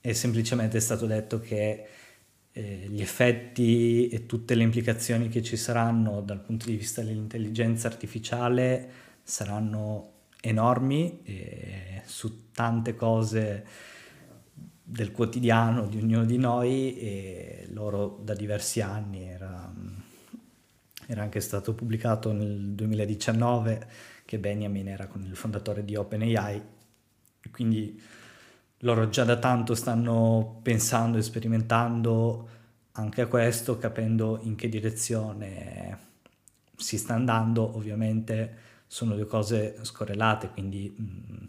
e semplicemente stato detto che eh, gli effetti e tutte le implicazioni che ci saranno dal punto di vista dell'intelligenza artificiale saranno enormi su tante cose del quotidiano di ognuno di noi e loro da diversi anni era, era anche stato pubblicato nel 2019 che Benjamin era con il fondatore di OpenAI. Quindi loro già da tanto stanno pensando e sperimentando anche a questo capendo in che direzione si sta andando. Ovviamente sono due cose scorrelate, quindi mh, mm,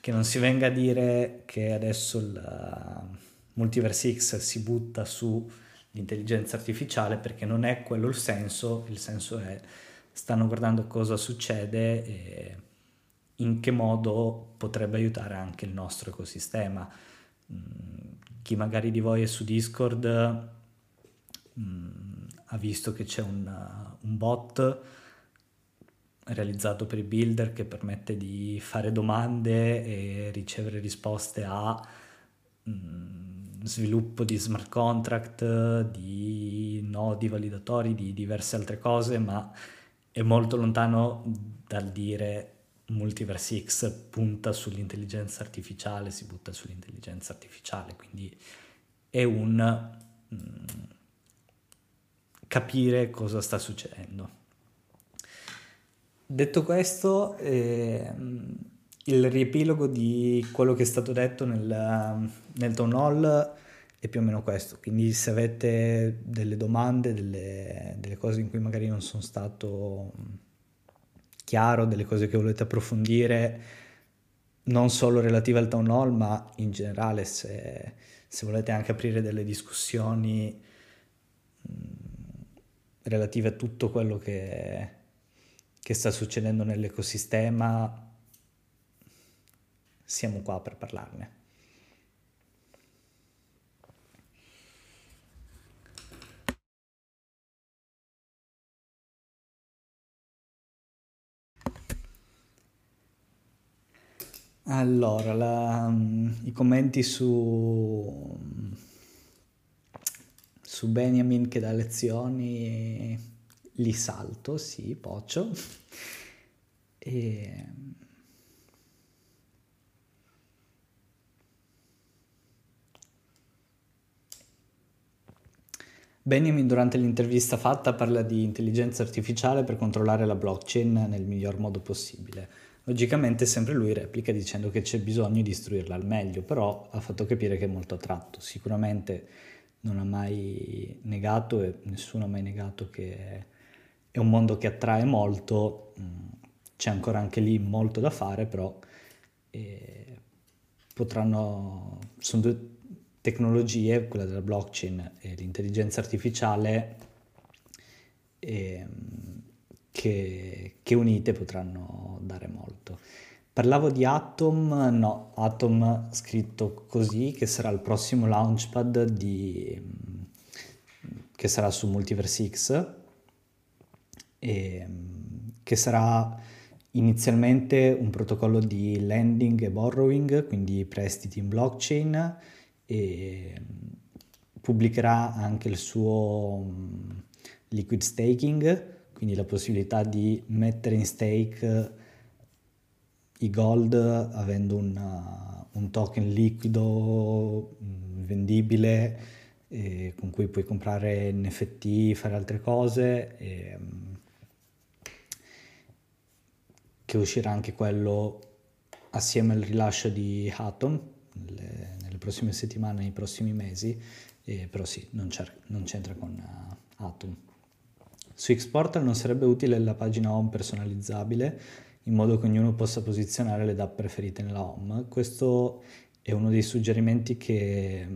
che non si venga a dire che adesso il uh, Multiverse X si butta sull'intelligenza artificiale perché non è quello il senso, il senso è stanno guardando cosa succede e in che modo potrebbe aiutare anche il nostro ecosistema. Mm, chi magari di voi è su Discord mm, ha visto che c'è un, un bot realizzato per i builder che permette di fare domande e ricevere risposte a mm, sviluppo di smart contract, di nodi validatori, di diverse altre cose, ma è molto lontano dal dire Multiverse X punta sull'intelligenza artificiale, si butta sull'intelligenza artificiale, quindi è un mh, mm, capire cosa sta succedendo. Detto questo, eh, il riepilogo di quello che è stato detto nel, nel town hall è più o meno questo, quindi se avete delle domande, delle, delle cose in cui magari non sono stato chiaro, delle cose che volete approfondire, non solo relative al town hall, ma in generale se, se volete anche aprire delle discussioni mh, relative a tutto quello che che sta succedendo nell'ecosistema, siamo qua per parlarne. Allora, la, i commenti su, su Benjamin che dà lezioni li salto, sì, poccio. E... Benjamin durante l'intervista fatta parla di intelligenza artificiale per controllare la blockchain nel miglior modo possibile. Logicamente sempre lui replica dicendo che c'è bisogno di istruirla al meglio, però ha fatto capire che è molto attratto. Sicuramente non ha mai negato e nessuno ha mai negato che è un mondo che attrae molto, mm, c'è ancora anche lì molto da fare, però eh, potranno, sono due tecnologie, quella della blockchain e l'intelligenza artificiale, eh, che, che unite potranno dare molto. Parlavo di Atom, no, Atom scritto così, che sarà il prossimo launchpad di, che sarà su Multiverse X, e, che sarà inizialmente un protocollo di lending e borrowing, quindi prestiti in blockchain, e pubblicherà anche il suo mm, liquid staking, quindi la possibilità di mettere in stake i gold avendo una, un token liquido mm, vendibile con cui puoi comprare NFT, fare altre cose. E, mm, che uscirà anche quello assieme al rilascio di Atom nelle, nelle prossime settimane, nei prossimi mesi, eh, però sì, non, non c'entra con uh, Atom. Su Xportal non sarebbe utile la pagina home personalizzabile in modo che ognuno possa posizionare le DAP preferite nella home. Questo è uno dei suggerimenti che,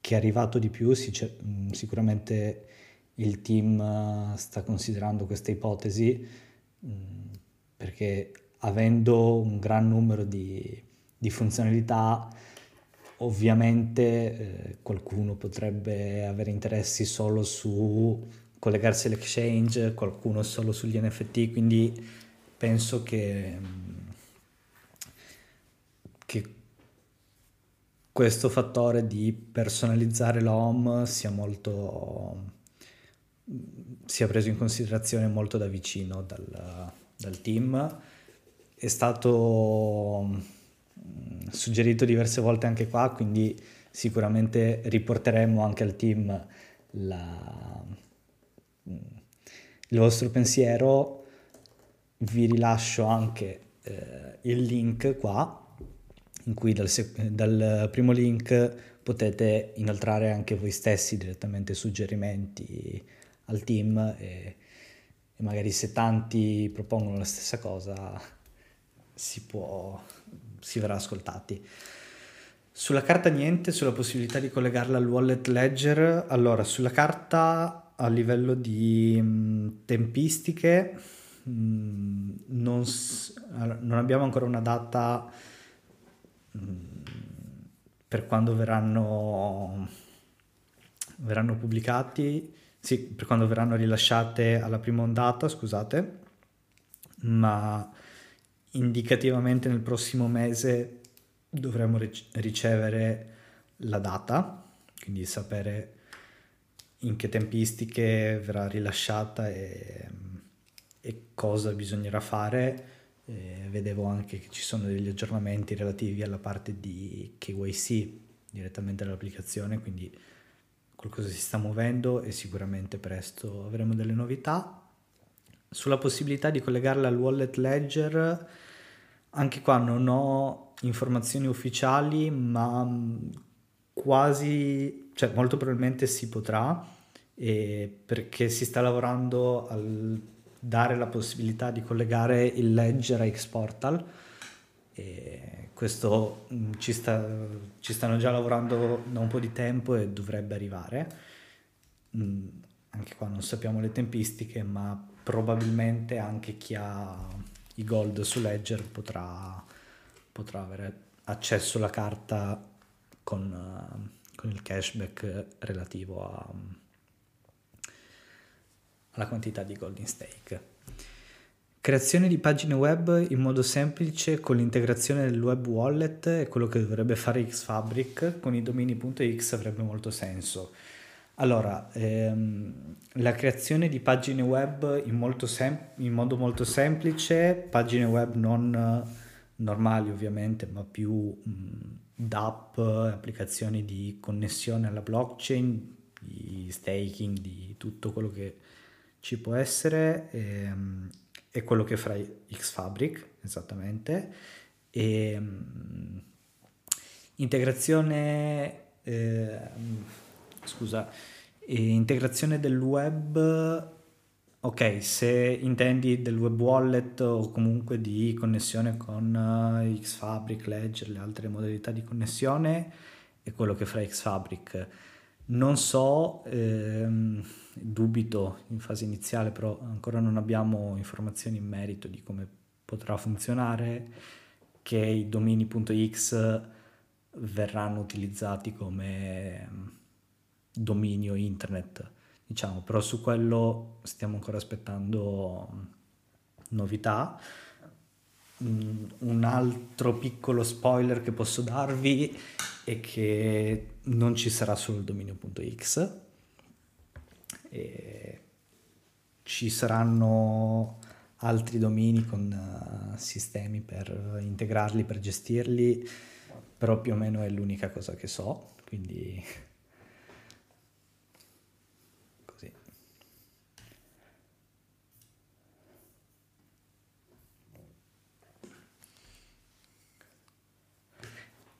che è arrivato di più, sicuramente il team sta considerando questa ipotesi perché avendo un gran numero di, di funzionalità ovviamente eh, qualcuno potrebbe avere interessi solo su collegarsi all'exchange, qualcuno solo sugli NFT, quindi penso che, che questo fattore di personalizzare l'home sia molto sia preso in considerazione molto da vicino dal, dal team. È stato mm, suggerito diverse volte anche qua, quindi sicuramente riporteremo anche al team la, mm, il vostro pensiero. Vi rilascio anche eh, il link qua, in cui dal, dal primo link potete inoltrare anche voi stessi direttamente suggerimenti al team e e magari se tanti propongono la stessa cosa si può, si verrà ascoltati. Sulla carta niente, sulla possibilità di collegarla al wallet ledger, allora sulla carta a livello di mh, tempistiche mh, non, non, abbiamo ancora una data mh, per quando verranno, verranno pubblicati sì, per quando verranno rilasciate alla prima ondata, scusate, ma indicativamente nel prossimo mese dovremo ricevere la data, quindi sapere in che tempistiche verrà rilasciata e, e cosa bisognerà fare. E vedevo anche che ci sono degli aggiornamenti relativi alla parte di KYC direttamente dall'applicazione, quindi qualcosa si sta muovendo e sicuramente presto avremo delle novità. Sulla possibilità di collegarla al wallet ledger, anche qua non ho informazioni ufficiali, ma mm, quasi, cioè molto probabilmente si potrà, perché si sta lavorando al dare la possibilità di collegare il ledger a Xportal. E questo mm, ci, sta, ci, stanno già lavorando da un po' di tempo e dovrebbe arrivare. Mm, anche qua non sappiamo le tempistiche, ma probabilmente anche chi ha i gold su Ledger potrà, potrà avere accesso alla carta con, con il cashback relativo a, alla quantità di gold in stake. Creazione di pagine web in modo semplice con l'integrazione del web wallet è quello che dovrebbe fare Xfabric con i domini.x avrebbe molto senso. Allora, ehm, la creazione di pagine web in, sem- in, modo molto semplice, pagine web non normali ovviamente, ma più mh, d'app, applicazioni di connessione alla blockchain, di staking, di tutto quello che ci può essere, ehm, è quello che farà Xfabric, esattamente. E, mh, integrazione... Eh, scusa, integrazione del web, ok, se intendi del web wallet o comunque di connessione con uh, Xfabric, Ledger, le altre modalità di connessione, è quello che farà Xfabric. Non so, ehm, dubito in fase iniziale, però ancora non abbiamo informazioni in merito di come potrà funzionare, che i domini.x verranno utilizzati come dominio internet, diciamo, però su quello stiamo ancora aspettando novità. Mm, un altro piccolo spoiler che posso darvi è che non ci sarà solo il dominio.x, e ci saranno altri domini con uh, sistemi per integrarli, per gestirli, però più o meno è l'unica cosa che so, quindi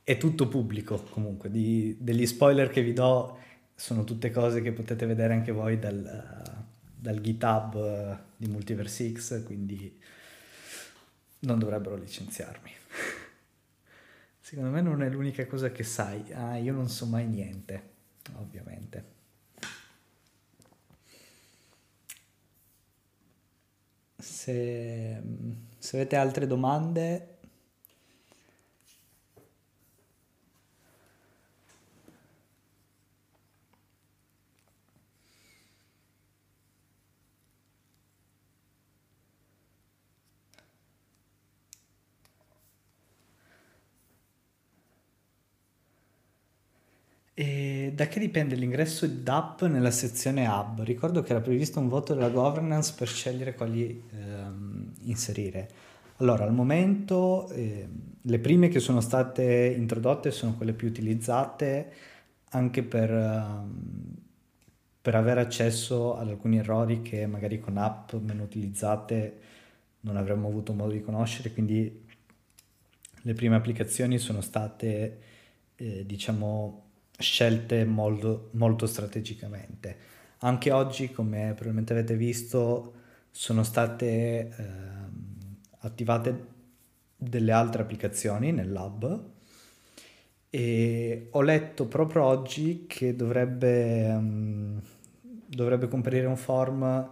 è tutto pubblico comunque, di, degli spoiler che vi do sono tutte cose che potete vedere anche voi dal, dal GitHub di Multiverse X, quindi non dovrebbero licenziarmi. Secondo me non è l'unica cosa che sai. Ah, io non so mai niente, ovviamente. Se, se avete altre domande E da che dipende l'ingresso DAP nella sezione Hub? Ricordo che era previsto un voto della governance per scegliere quali ehm, inserire. Allora, al momento eh, le prime che sono state introdotte sono quelle più utilizzate anche per, um, per avere accesso ad alcuni errori che magari con app meno utilizzate non avremmo avuto modo di conoscere, quindi le prime applicazioni sono state, eh, diciamo, scelte molto, molto strategicamente. Anche oggi, come probabilmente avete visto, sono state eh, attivate delle altre applicazioni nel lab e ho letto proprio oggi che dovrebbe, um, dovrebbe comparire un form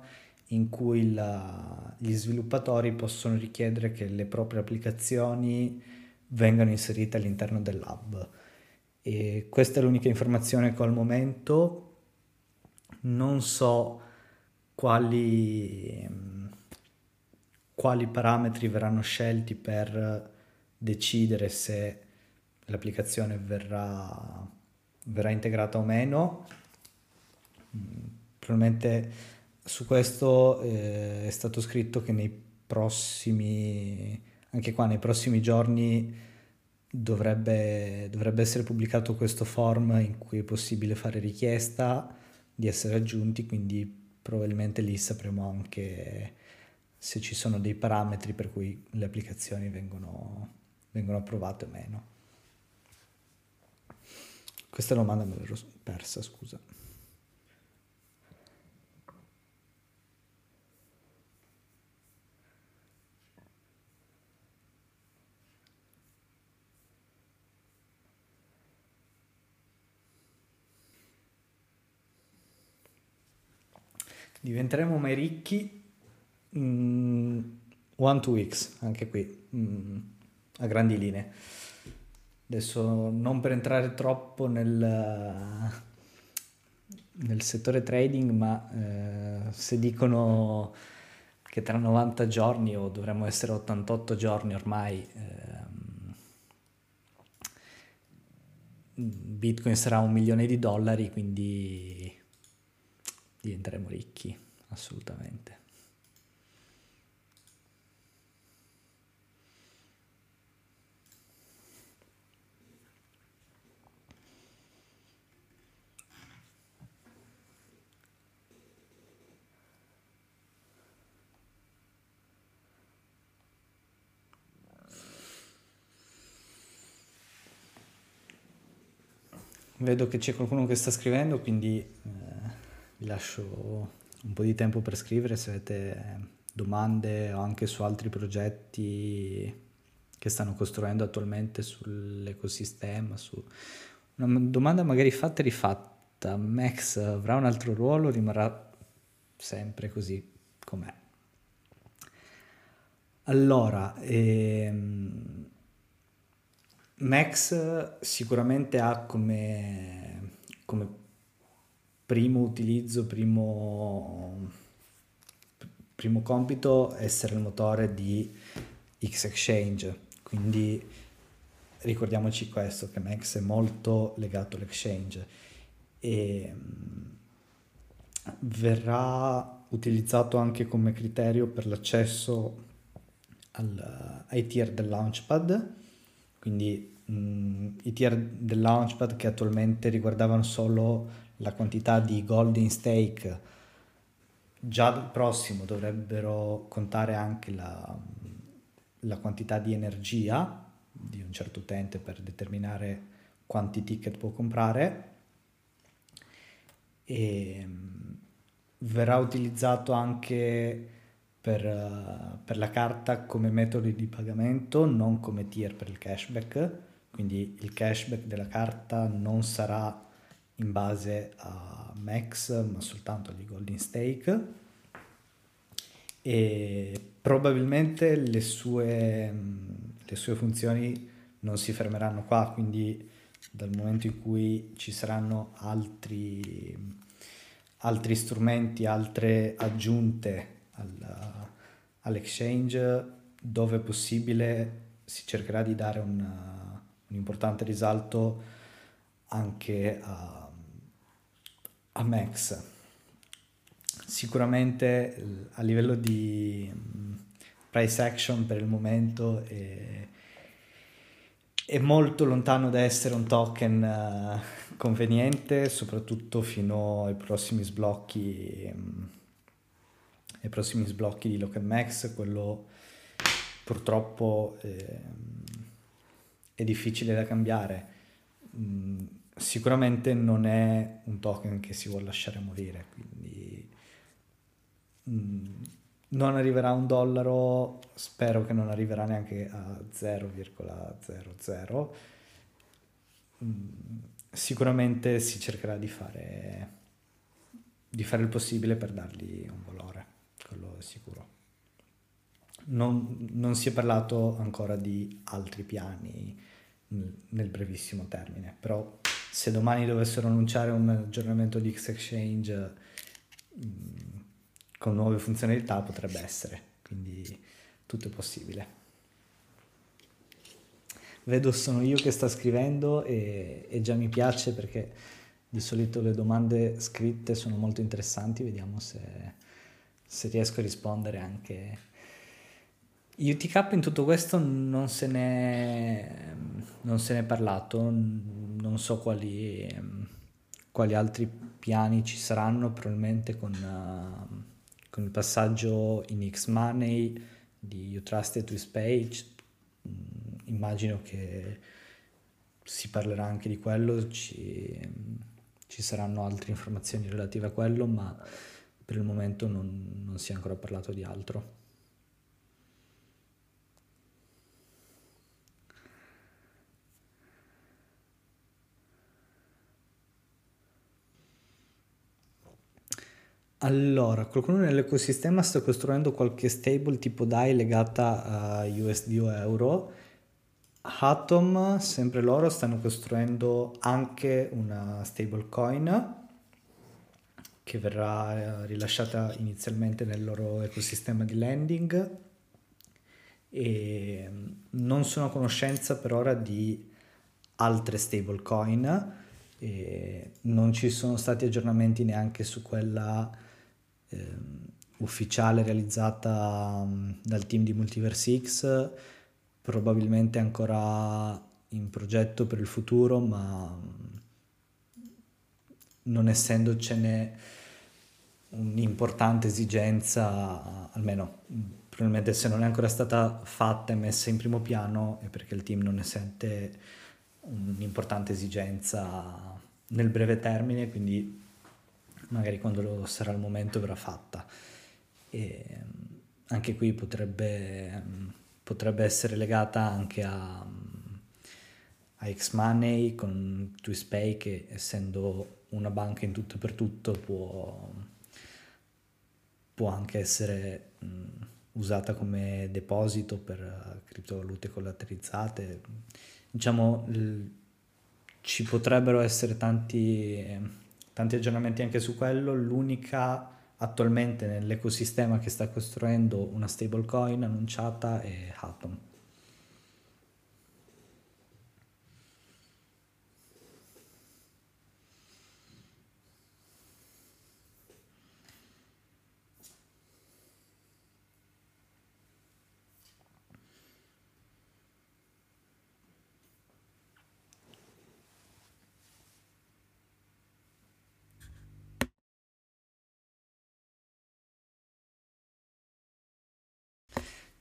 in cui la, gli sviluppatori possono richiedere che le proprie applicazioni vengano inserite all'interno del lab. E questa è l'unica informazione che ho al momento. Non so quali, quali parametri verranno scelti per decidere se l'applicazione verrà, verrà integrata o meno. Probabilmente su questo eh, è stato scritto che nei prossimi, anche qua nei prossimi giorni dovrebbe, dovrebbe essere pubblicato questo form in cui è possibile fare richiesta di essere aggiunti, quindi probabilmente lì sapremo anche se ci sono dei parametri per cui le applicazioni vengono, vengono approvate o meno. Questa domanda me l'ero persa, scusa. Diventeremo mai ricchi mm, one to x anche qui mm, a grandi linee. Adesso non per entrare troppo nel, nel settore trading ma eh, se dicono che tra 90 giorni o dovremmo essere 88 giorni ormai ehm, Bitcoin sarà un milione di dollari, quindi diventeremo ricchi, assolutamente. Vedo che c'è qualcuno che sta scrivendo, quindi eh, vi lascio un po' di tempo per scrivere se avete domande o anche su altri progetti che stanno costruendo attualmente sull'ecosistema, su una domanda magari fatta e rifatta. Max avrà un altro ruolo o rimarrà sempre così com'è? Allora, ehm, Max sicuramente ha come, come primo utilizzo, primo, primo compito essere il motore di X-Exchange, quindi ricordiamoci questo, che Max è molto legato all'exchange. E mm, verrà utilizzato anche come criterio per l'accesso al, ai tier del Launchpad. Quindi mh, mm, i tier del Launchpad che attualmente riguardavano solo la quantità di gold in stake, già dal prossimo dovrebbero contare anche la, la quantità di energia di un certo utente per determinare quanti ticket può comprare. E mm, verrà utilizzato anche per, per, la carta come metodo di pagamento, non come tier per il cashback, quindi il cashback della carta non sarà in base a max ma soltanto agli golden stake. E probabilmente le sue, le sue funzioni non si fermeranno qua, quindi dal momento in cui ci saranno altri, altri strumenti, altre aggiunte al, all'exchange dove possibile si cercherà di dare un, un importante risalto anche a, a Max. Sicuramente a livello di mm, price action per il momento è, è molto lontano da essere un token uh, conveniente, soprattutto fino ai prossimi sblocchi um, ai prossimi sblocchi di Local Max, quello purtroppo eh, è difficile da cambiare. Sicuramente non è un token che si vuole lasciare morire, quindi mm, non arriverà a un dollaro, spero che non arriverà neanche a 0,00. Mm, sicuramente si cercherà di fare, di fare il possibile per dargli un valore quello è sicuro. Non, non, si è parlato ancora di altri piani nel brevissimo termine, però se domani dovessero annunciare un aggiornamento di X-Exchange mm, con nuove funzionalità potrebbe essere, quindi tutto è possibile. Vedo sono io che sta scrivendo e, e già mi piace perché di solito le domande scritte sono molto interessanti, vediamo se se riesco a rispondere anche. UTK in tutto questo non se ne, non se ne è parlato, non so quali, quali altri piani ci saranno, probabilmente con, uh, con il passaggio in X-Money di Utrusted with Page, mm, immagino che si parlerà anche di quello, ci, ci saranno altre informazioni relative a quello, ma per il momento non, non si è ancora parlato di altro. Allora, qualcuno nell'ecosistema sta costruendo qualche stable tipo DAI legata a USD o euro. Atom, sempre loro, stanno costruendo anche una stablecoin che verrà rilasciata inizialmente nel loro ecosistema di landing e non sono a conoscenza per ora di altre stablecoin non ci sono stati aggiornamenti neanche su quella eh, ufficiale realizzata um, dal team di Multiverse X probabilmente ancora in progetto per il futuro ma non essendocene un'importante esigenza almeno probabilmente se non è ancora stata fatta e messa in primo piano è perché il team non ne sente un'importante esigenza nel breve termine, quindi magari quando sarà il momento verrà fatta. E anche qui potrebbe, potrebbe essere legata anche a, a Xmoney con TwistPay che essendo una banca in tutto e per tutto può, può anche essere usata come deposito per criptovalute collateralizzate diciamo, ci potrebbero essere tanti, tanti aggiornamenti anche su quello. L'unica attualmente nell'ecosistema che sta costruendo una stablecoin annunciata è Atom.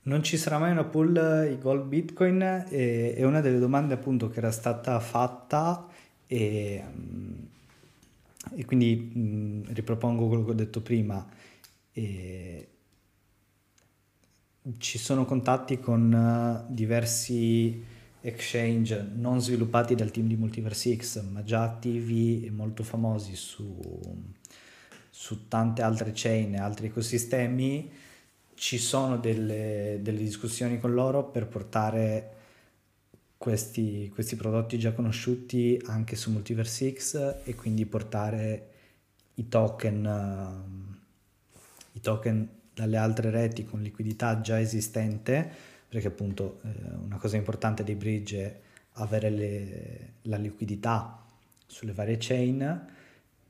Non ci sarà mai una pool eh, i gold bitcoin e, è una delle domande appunto che era stata fatta e, mm, e quindi mh, mm, ripropongo quello che ho detto prima. E, ci sono contatti con uh, diversi exchange non sviluppati dal team di Multiverse X, ma già attivi e molto famosi su, su tante altre chain e altri ecosistemi ci sono delle, delle discussioni con loro per portare questi, questi, prodotti già conosciuti anche su Multiverse X e quindi portare i token, uh, i token dalle altre reti con liquidità già esistente, perché appunto eh, una cosa importante dei bridge è avere le, la liquidità sulle varie chain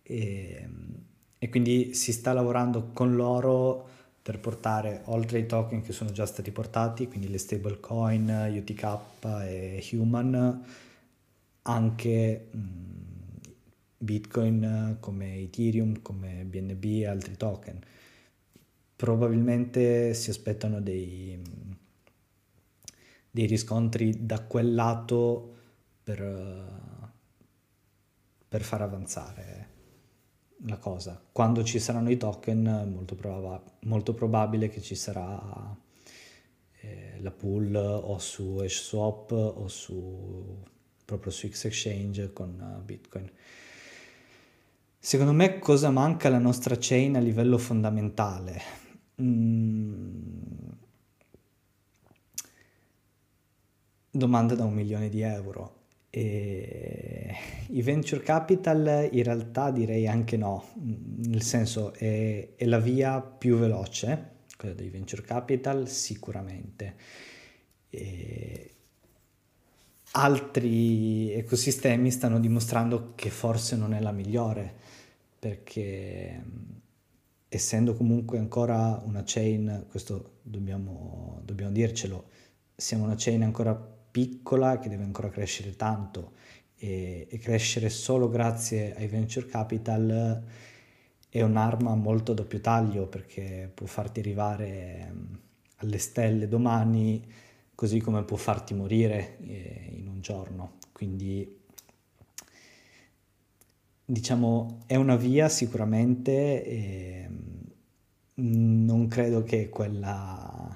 e, e quindi si sta lavorando con loro per portare oltre ai token che sono già stati portati, quindi le stablecoin, UTK e Human, anche mh, Bitcoin come Ethereum, come BNB e altri token. Probabilmente si aspettano dei, dei riscontri da quel lato per, per far avanzare la cosa. Quando ci saranno i token, molto, proba- molto probabile che ci sarà eh, la pool o su HashSwap o su, proprio su X-Exchange con uh, Bitcoin. Secondo me cosa manca alla nostra chain a livello fondamentale? Mm. Domanda da un milione di euro. E I venture capital in realtà direi anche no, nel senso è, è la via più veloce, quella dei venture capital sicuramente. E altri ecosistemi stanno dimostrando che forse non è la migliore perché essendo comunque ancora una chain, questo dobbiamo, dobbiamo dircelo, siamo una chain ancora piccola che deve ancora crescere tanto e, e crescere solo grazie ai venture capital è un'arma molto a doppio taglio perché può farti arrivare alle stelle domani così come può farti morire eh, in un giorno. Quindi diciamo è una via sicuramente e non credo che quella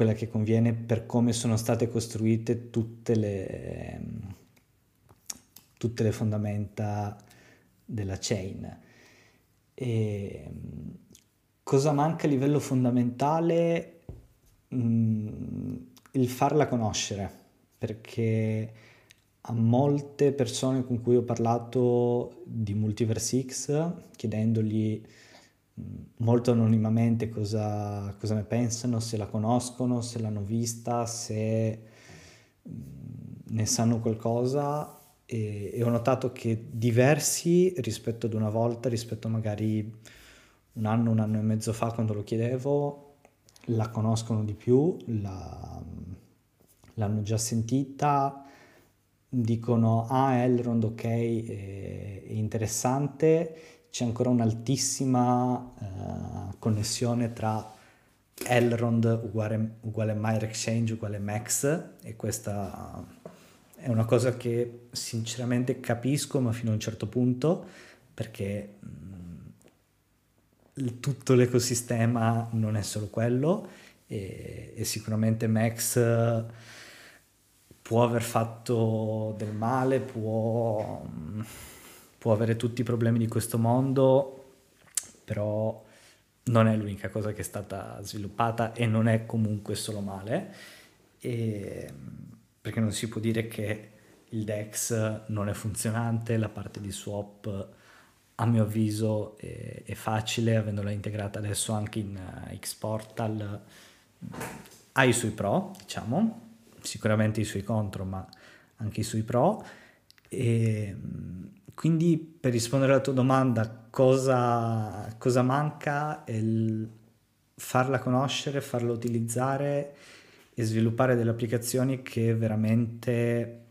quella che conviene per come sono state costruite tutte le, tutte le fondamenta della chain. E cosa manca a livello fondamentale? Mm, il farla conoscere, perché a molte persone con cui ho parlato di Multiverse X, chiedendogli molto anonimamente cosa, cosa, ne pensano, se la conoscono, se l'hanno vista, se ne sanno qualcosa. E, e, ho notato che diversi rispetto ad una volta, rispetto magari un anno, un anno e mezzo fa quando lo chiedevo, la conoscono di più, la, l'hanno già sentita, dicono ah Elrond ok, è, è interessante, c'è ancora un'altissima uh, connessione tra Elrond uguale, uguale Mire Exchange uguale Max e questa è una cosa che sinceramente capisco ma fino a un certo punto perché mh, tutto l'ecosistema non è solo quello e, e sicuramente Max può aver fatto del male, può può avere tutti i problemi di questo mondo, però non è l'unica cosa che è stata sviluppata e non è comunque solo male, e, perché non si può dire che il DEX non è funzionante, la parte di swap a mio avviso è, è facile, avendola integrata adesso anche in uh, Xportal, ha i suoi pro, diciamo, sicuramente i suoi contro, ma anche i suoi pro. E, quindi per rispondere alla tua domanda, cosa, cosa manca? È farla conoscere, farla utilizzare e sviluppare delle applicazioni che veramente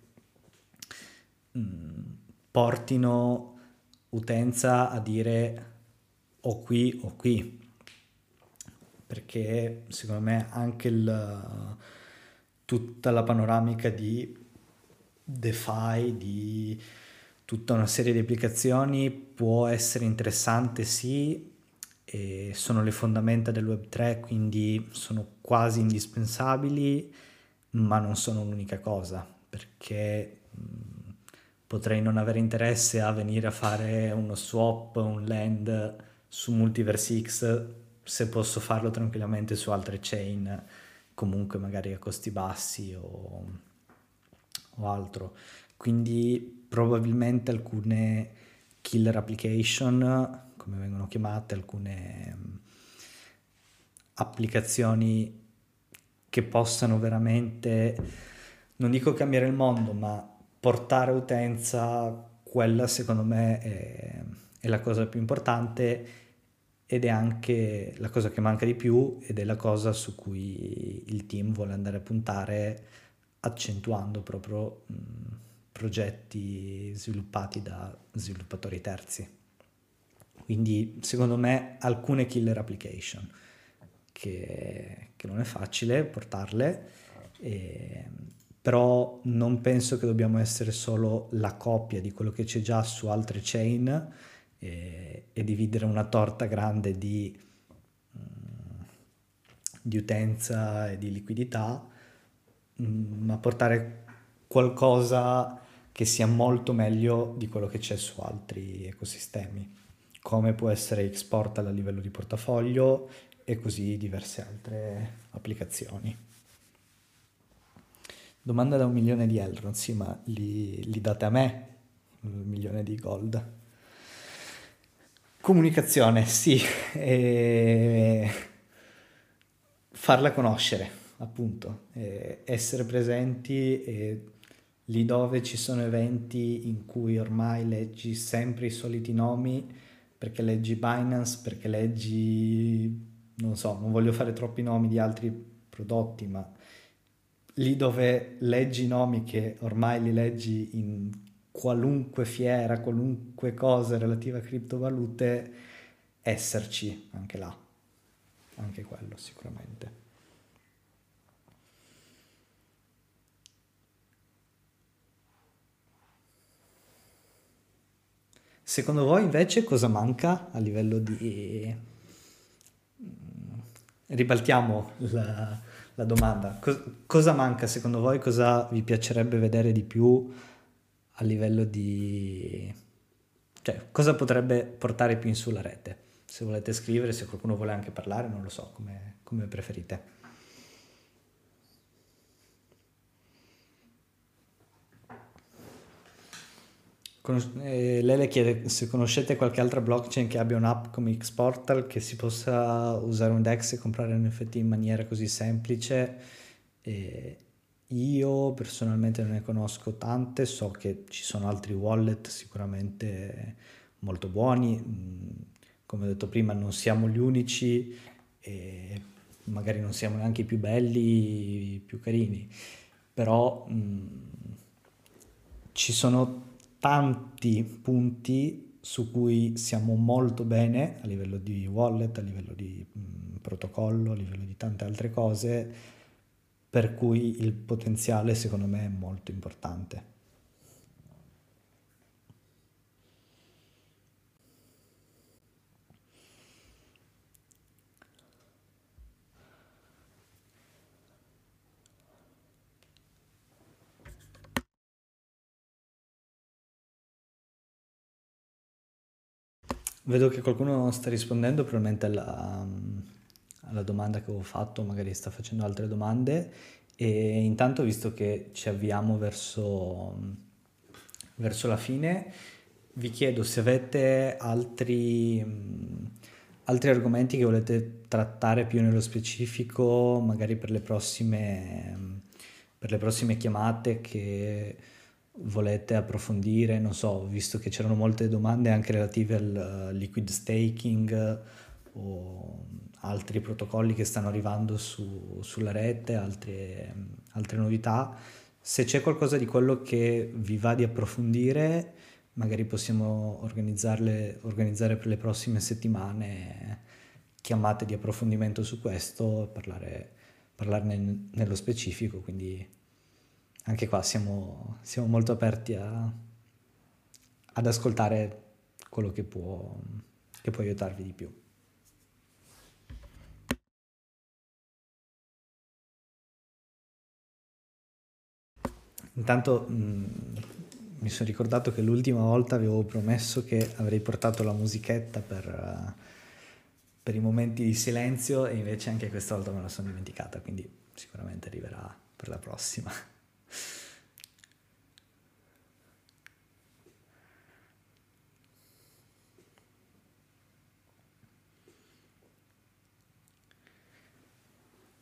mh, mm, portino utenza a dire o qui o qui perché secondo me anche il, tutta la panoramica di DeFi, di tutta una serie di applicazioni può essere interessante sì sono le fondamenta del web 3 quindi sono quasi indispensabili ma non sono l'unica cosa perché potrei non avere interesse a venire a fare uno swap un land su Multiverse X se posso farlo tranquillamente su altre chain comunque magari a costi bassi o, o altro. Quindi probabilmente alcune killer application, come vengono chiamate, alcune mm, applicazioni che possano veramente, non dico cambiare il mondo, ma portare utenza, quella secondo me è, è la cosa più importante ed è anche la cosa che manca di più ed è la cosa su cui il team vuole andare a puntare accentuando proprio mh, mm, progetti sviluppati da sviluppatori terzi. Quindi secondo me alcune killer application che, che non è facile portarle, e, però non penso che dobbiamo essere solo la copia di quello che c'è già su altre chain e, e dividere una torta grande di, mm, di utenza e di liquidità, mm, ma portare qualcosa che sia molto meglio di quello che c'è su altri ecosistemi, come può essere Xportal a livello di portafoglio e così diverse altre applicazioni. Domanda da un milione di Elrond, sì, ma li, li date a me un milione di gold. Comunicazione, sì, e farla conoscere, appunto, e essere presenti e lì dove ci sono eventi in cui ormai leggi sempre i soliti nomi, perché leggi Binance, perché leggi, non so, non voglio fare troppi nomi di altri prodotti, ma lì dove leggi nomi che ormai li leggi in qualunque fiera, qualunque cosa relativa a criptovalute, esserci anche là, anche quello sicuramente. Secondo voi invece cosa manca a livello di... Ribaltiamo la, la domanda. Cos- cosa manca secondo voi? Cosa vi piacerebbe vedere di più a livello di... Cioè, cosa potrebbe portare più in su la rete? Se volete scrivere, se qualcuno vuole anche parlare, non lo so, come, come preferite. Lei le chiede se conoscete qualche altra blockchain che abbia un'app come Xportal che si possa usare un DEX e comprare NFT in maniera così semplice. Eh, io personalmente non ne conosco tante, so che ci sono altri wallet sicuramente molto buoni, mm, come ho detto prima non siamo gli unici e magari non siamo neanche i più belli, i più carini, però mh, mm, ci sono tanti punti su cui siamo molto bene a livello di wallet, a livello di mh, mm, protocollo, a livello di tante altre cose, per cui il potenziale secondo me è molto importante. Vedo che qualcuno sta rispondendo probabilmente alla, alla domanda che avevo fatto, magari sta facendo altre domande. E intanto visto che ci avviamo verso, verso la fine, vi chiedo se avete altri, altri argomenti che volete trattare più nello specifico, magari per le prossime, per le prossime chiamate che volete approfondire, non so, visto che c'erano molte domande anche relative al uh, liquid staking o altri protocolli che stanno arrivando su, sulla rete, altre, altre novità, se c'è qualcosa di quello che vi va di approfondire, magari possiamo organizzare per le prossime settimane chiamate di approfondimento su questo, parlare, parlarne nello specifico, quindi anche qua siamo, siamo molto aperti a, ad ascoltare quello che può, che può aiutarvi di più. Intanto mh, mm, mi sono ricordato che l'ultima volta avevo promesso che avrei portato la musichetta per, uh, per i momenti di silenzio e invece anche questa volta me la sono dimenticata, quindi sicuramente arriverà per la prossima.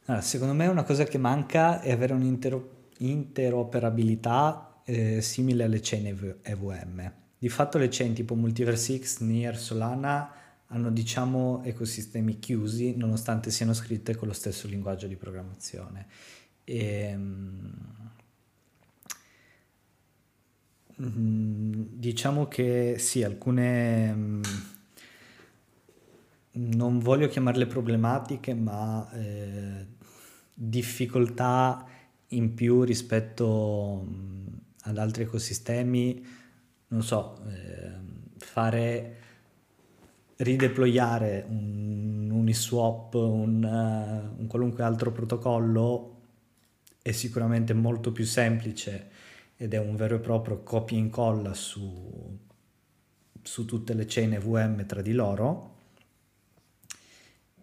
Allora, secondo me una cosa che manca è avere un'interoperabilità eh, simile alle chain EVM. Di fatto le chain tipo Multiverse X, Nier, Solana hanno diciamo ecosistemi chiusi nonostante siano scritte con lo stesso linguaggio di programmazione. E, ehm, mm, diciamo che sì, alcune mm, non voglio chiamarle problematiche, ma eh, difficoltà in più rispetto ad altri ecosistemi, non so, eh, fare rideployare un Uniswap, un, uh, un qualunque altro protocollo è sicuramente molto più semplice ed è un vero e proprio copia e incolla su, su tutte le chain VM tra di loro.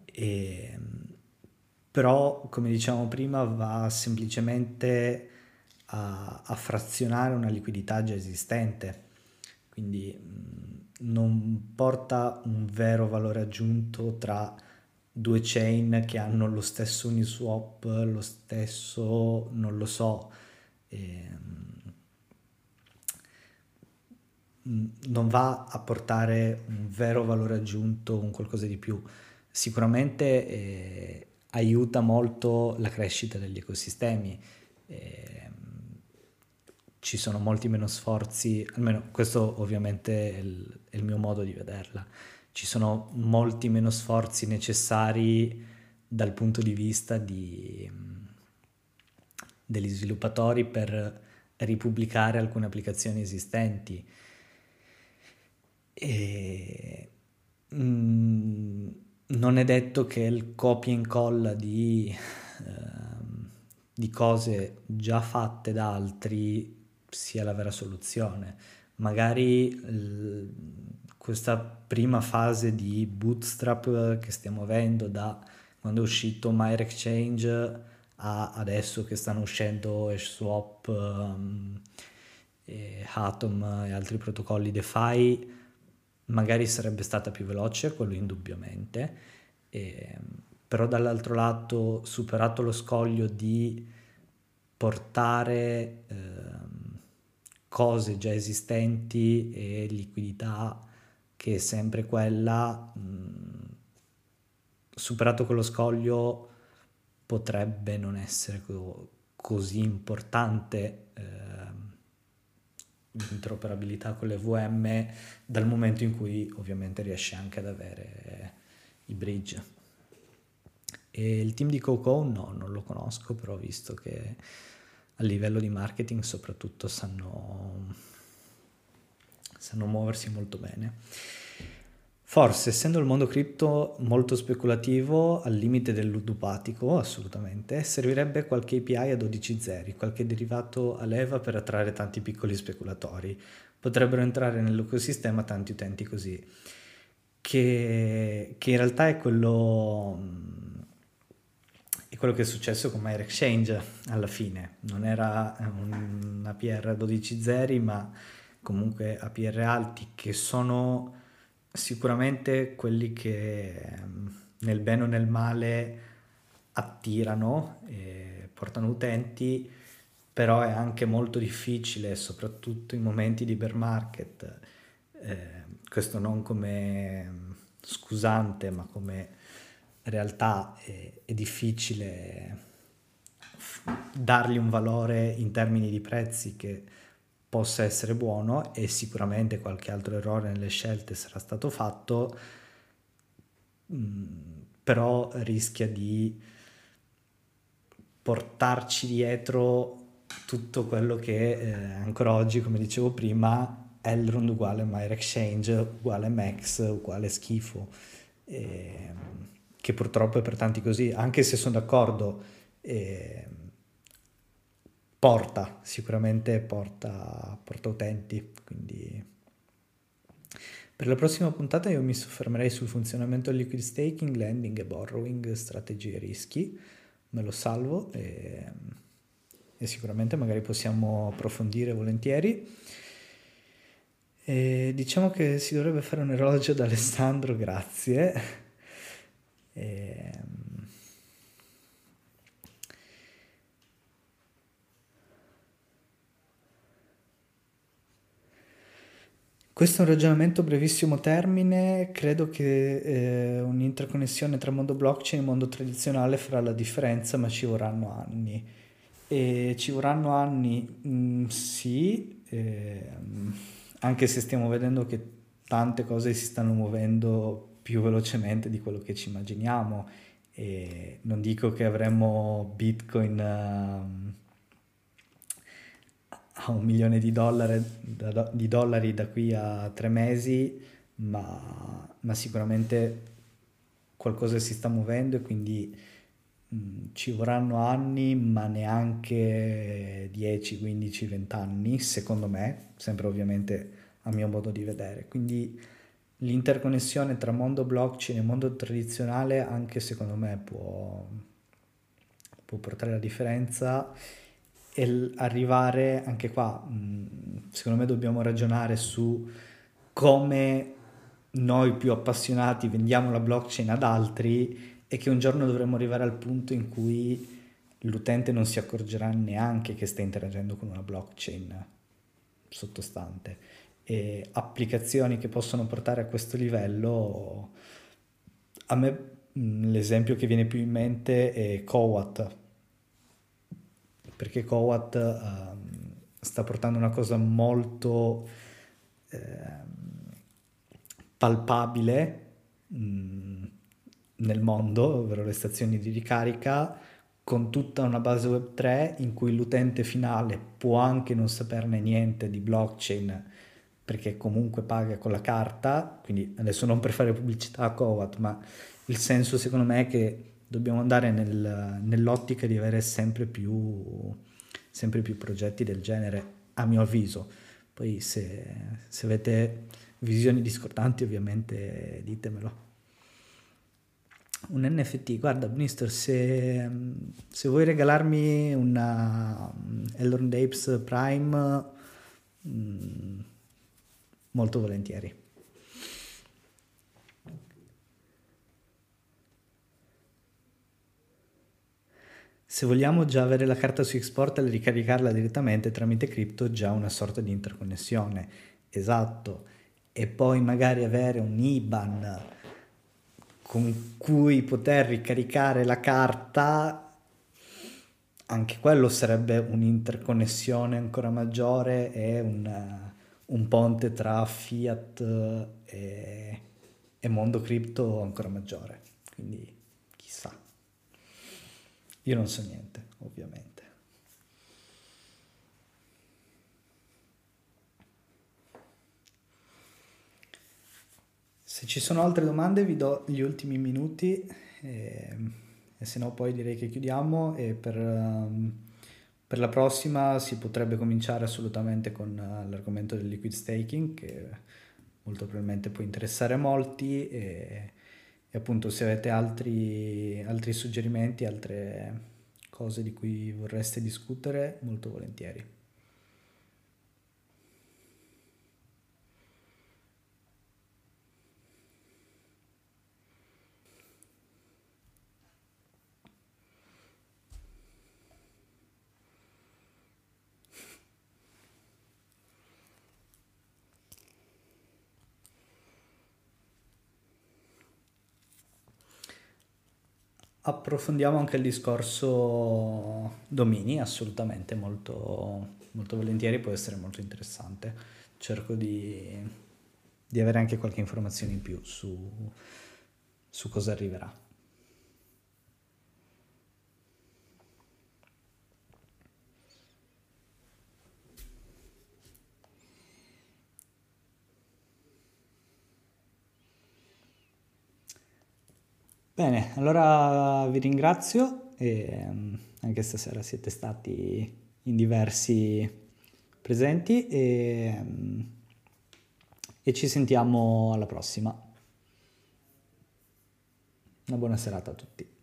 E, però, come diciamo prima, va semplicemente a, a frazionare una liquidità già esistente, quindi non porta un vero valore aggiunto tra due chain che hanno lo stesso Uniswap, lo stesso, non lo so, ehm, non va a portare un vero valore aggiunto, un qualcosa di più. Sicuramente eh, aiuta molto la crescita degli ecosistemi. Eh, ci sono molti meno sforzi, almeno questo ovviamente è il, è il mio modo di vederla, ci sono molti meno sforzi necessari dal punto di vista di, degli sviluppatori per ripubblicare alcune applicazioni esistenti. E, mm, non è detto che il copia e incolla di, eh, di cose già fatte da altri sia la vera soluzione. Magari l- questa prima fase di bootstrap che stiamo avendo da quando è uscito Myre Exchange a adesso che stanno uscendo HashSwap um, e Atom e altri protocolli DeFi, magari sarebbe stata più veloce, quello indubbiamente, e, però dall'altro lato, superato lo scoglio di portare eh, cose già esistenti e liquidità che è sempre quella, mh, superato quello scoglio potrebbe non essere co- così importante eh, l'interoperabilità con le VM dal momento in cui ovviamente riesce anche ad avere i bridge. E il team di Coco no, non lo conosco, però visto che a livello di marketing soprattutto sanno, sanno muoversi molto bene. Forse, essendo il mondo cripto molto speculativo, al limite del ludopatico, assolutamente, servirebbe qualche API a 12 zeri, qualche derivato a leva per attrarre tanti piccoli speculatori. Potrebbero entrare nell'ecosistema tanti utenti così, che, che in realtà è quello, è quello che è successo con Myre Exchange alla fine. Non era un APR a 12 zeri, ma comunque APR alti che sono sicuramente quelli che ehm, nel bene o nel male attirano e portano utenti, però è anche molto difficile, soprattutto in momenti di bear market, eh, questo non come scusante, ma come realtà è, è difficile dargli un valore in termini di prezzi che possa essere buono e sicuramente qualche altro errore nelle scelte sarà stato fatto, mm, però rischia di portarci dietro tutto quello che eh, ancora oggi, come dicevo prima, Elrond uguale Myre Exchange uguale Max uguale schifo, eh, che purtroppo è per tanti così, anche se sono d'accordo. Eh, porta, sicuramente porta, porta utenti, quindi... Per la prossima puntata io mi soffermerei sul funzionamento del liquid staking, lending e borrowing, strategie e rischi, me lo salvo e, e sicuramente magari possiamo approfondire volentieri. E diciamo che si dovrebbe fare un orologio ad Alessandro, grazie. E, Questo è un ragionamento brevissimo termine, credo che eh, un'interconnessione tra mondo blockchain e mondo tradizionale farà la differenza, ma ci vorranno anni. E ci vorranno anni, mh, mm, sì, eh, anche se stiamo vedendo che tante cose si stanno muovendo più velocemente di quello che ci immaginiamo. E non dico che avremo Bitcoin... Uh, a un milione di dollari, di dollari da qui a tre mesi, ma, ma sicuramente qualcosa si sta muovendo e quindi mh, ci vorranno anni, ma neanche 10, 15, 20 anni, secondo me, sempre ovviamente a mio modo di vedere. Quindi l'interconnessione tra mondo blockchain e mondo tradizionale anche secondo me può, può portare la differenza e arrivare anche qua, secondo me dobbiamo ragionare su come noi più appassionati vendiamo la blockchain ad altri e che un giorno dovremo arrivare al punto in cui l'utente non si accorgerà neanche che sta interagendo con una blockchain sottostante. E applicazioni che possono portare a questo livello a me l'esempio che viene più in mente è Cowat perché Kowat um, sta portando una cosa molto eh, palpabile mh, mm, nel mondo, ovvero le stazioni di ricarica, con tutta una base web 3 in cui l'utente finale può anche non saperne niente di blockchain perché comunque paga con la carta, quindi adesso non per fare pubblicità a Cowat, ma il senso secondo me è che dobbiamo andare nel, nell'ottica di avere sempre più, sempre più progetti del genere, a mio avviso. Poi se, se avete visioni discordanti ovviamente ditemelo. Un NFT, guarda Bnister, se, se vuoi regalarmi una Elrond Apes Prime mm, molto volentieri. Se vogliamo già avere la carta su Xportal e ricaricarla direttamente tramite cripto, già una sorta di interconnessione. Esatto. E poi magari avere un IBAN con cui poter ricaricare la carta, anche quello sarebbe un'interconnessione ancora maggiore e un, un ponte tra fiat e, e mondo cripto ancora maggiore. Quindi io non so niente, ovviamente. Se ci sono altre domande vi do gli ultimi minuti e, e se no poi direi che chiudiamo e per, um, per, la prossima si potrebbe cominciare assolutamente con uh, l'argomento del liquid staking che molto probabilmente può interessare molti e, e appunto se avete altri, altri suggerimenti, altre cose di cui vorreste discutere, molto volentieri. Approfondiamo anche il discorso domini, assolutamente, molto, molto volentieri, può essere molto interessante. Cerco di, di avere anche qualche informazione in più su, su cosa arriverà. Bene, allora vi ringrazio e um, anche stasera siete stati in diversi presenti e, um, e ci sentiamo alla prossima. Una buona serata a tutti.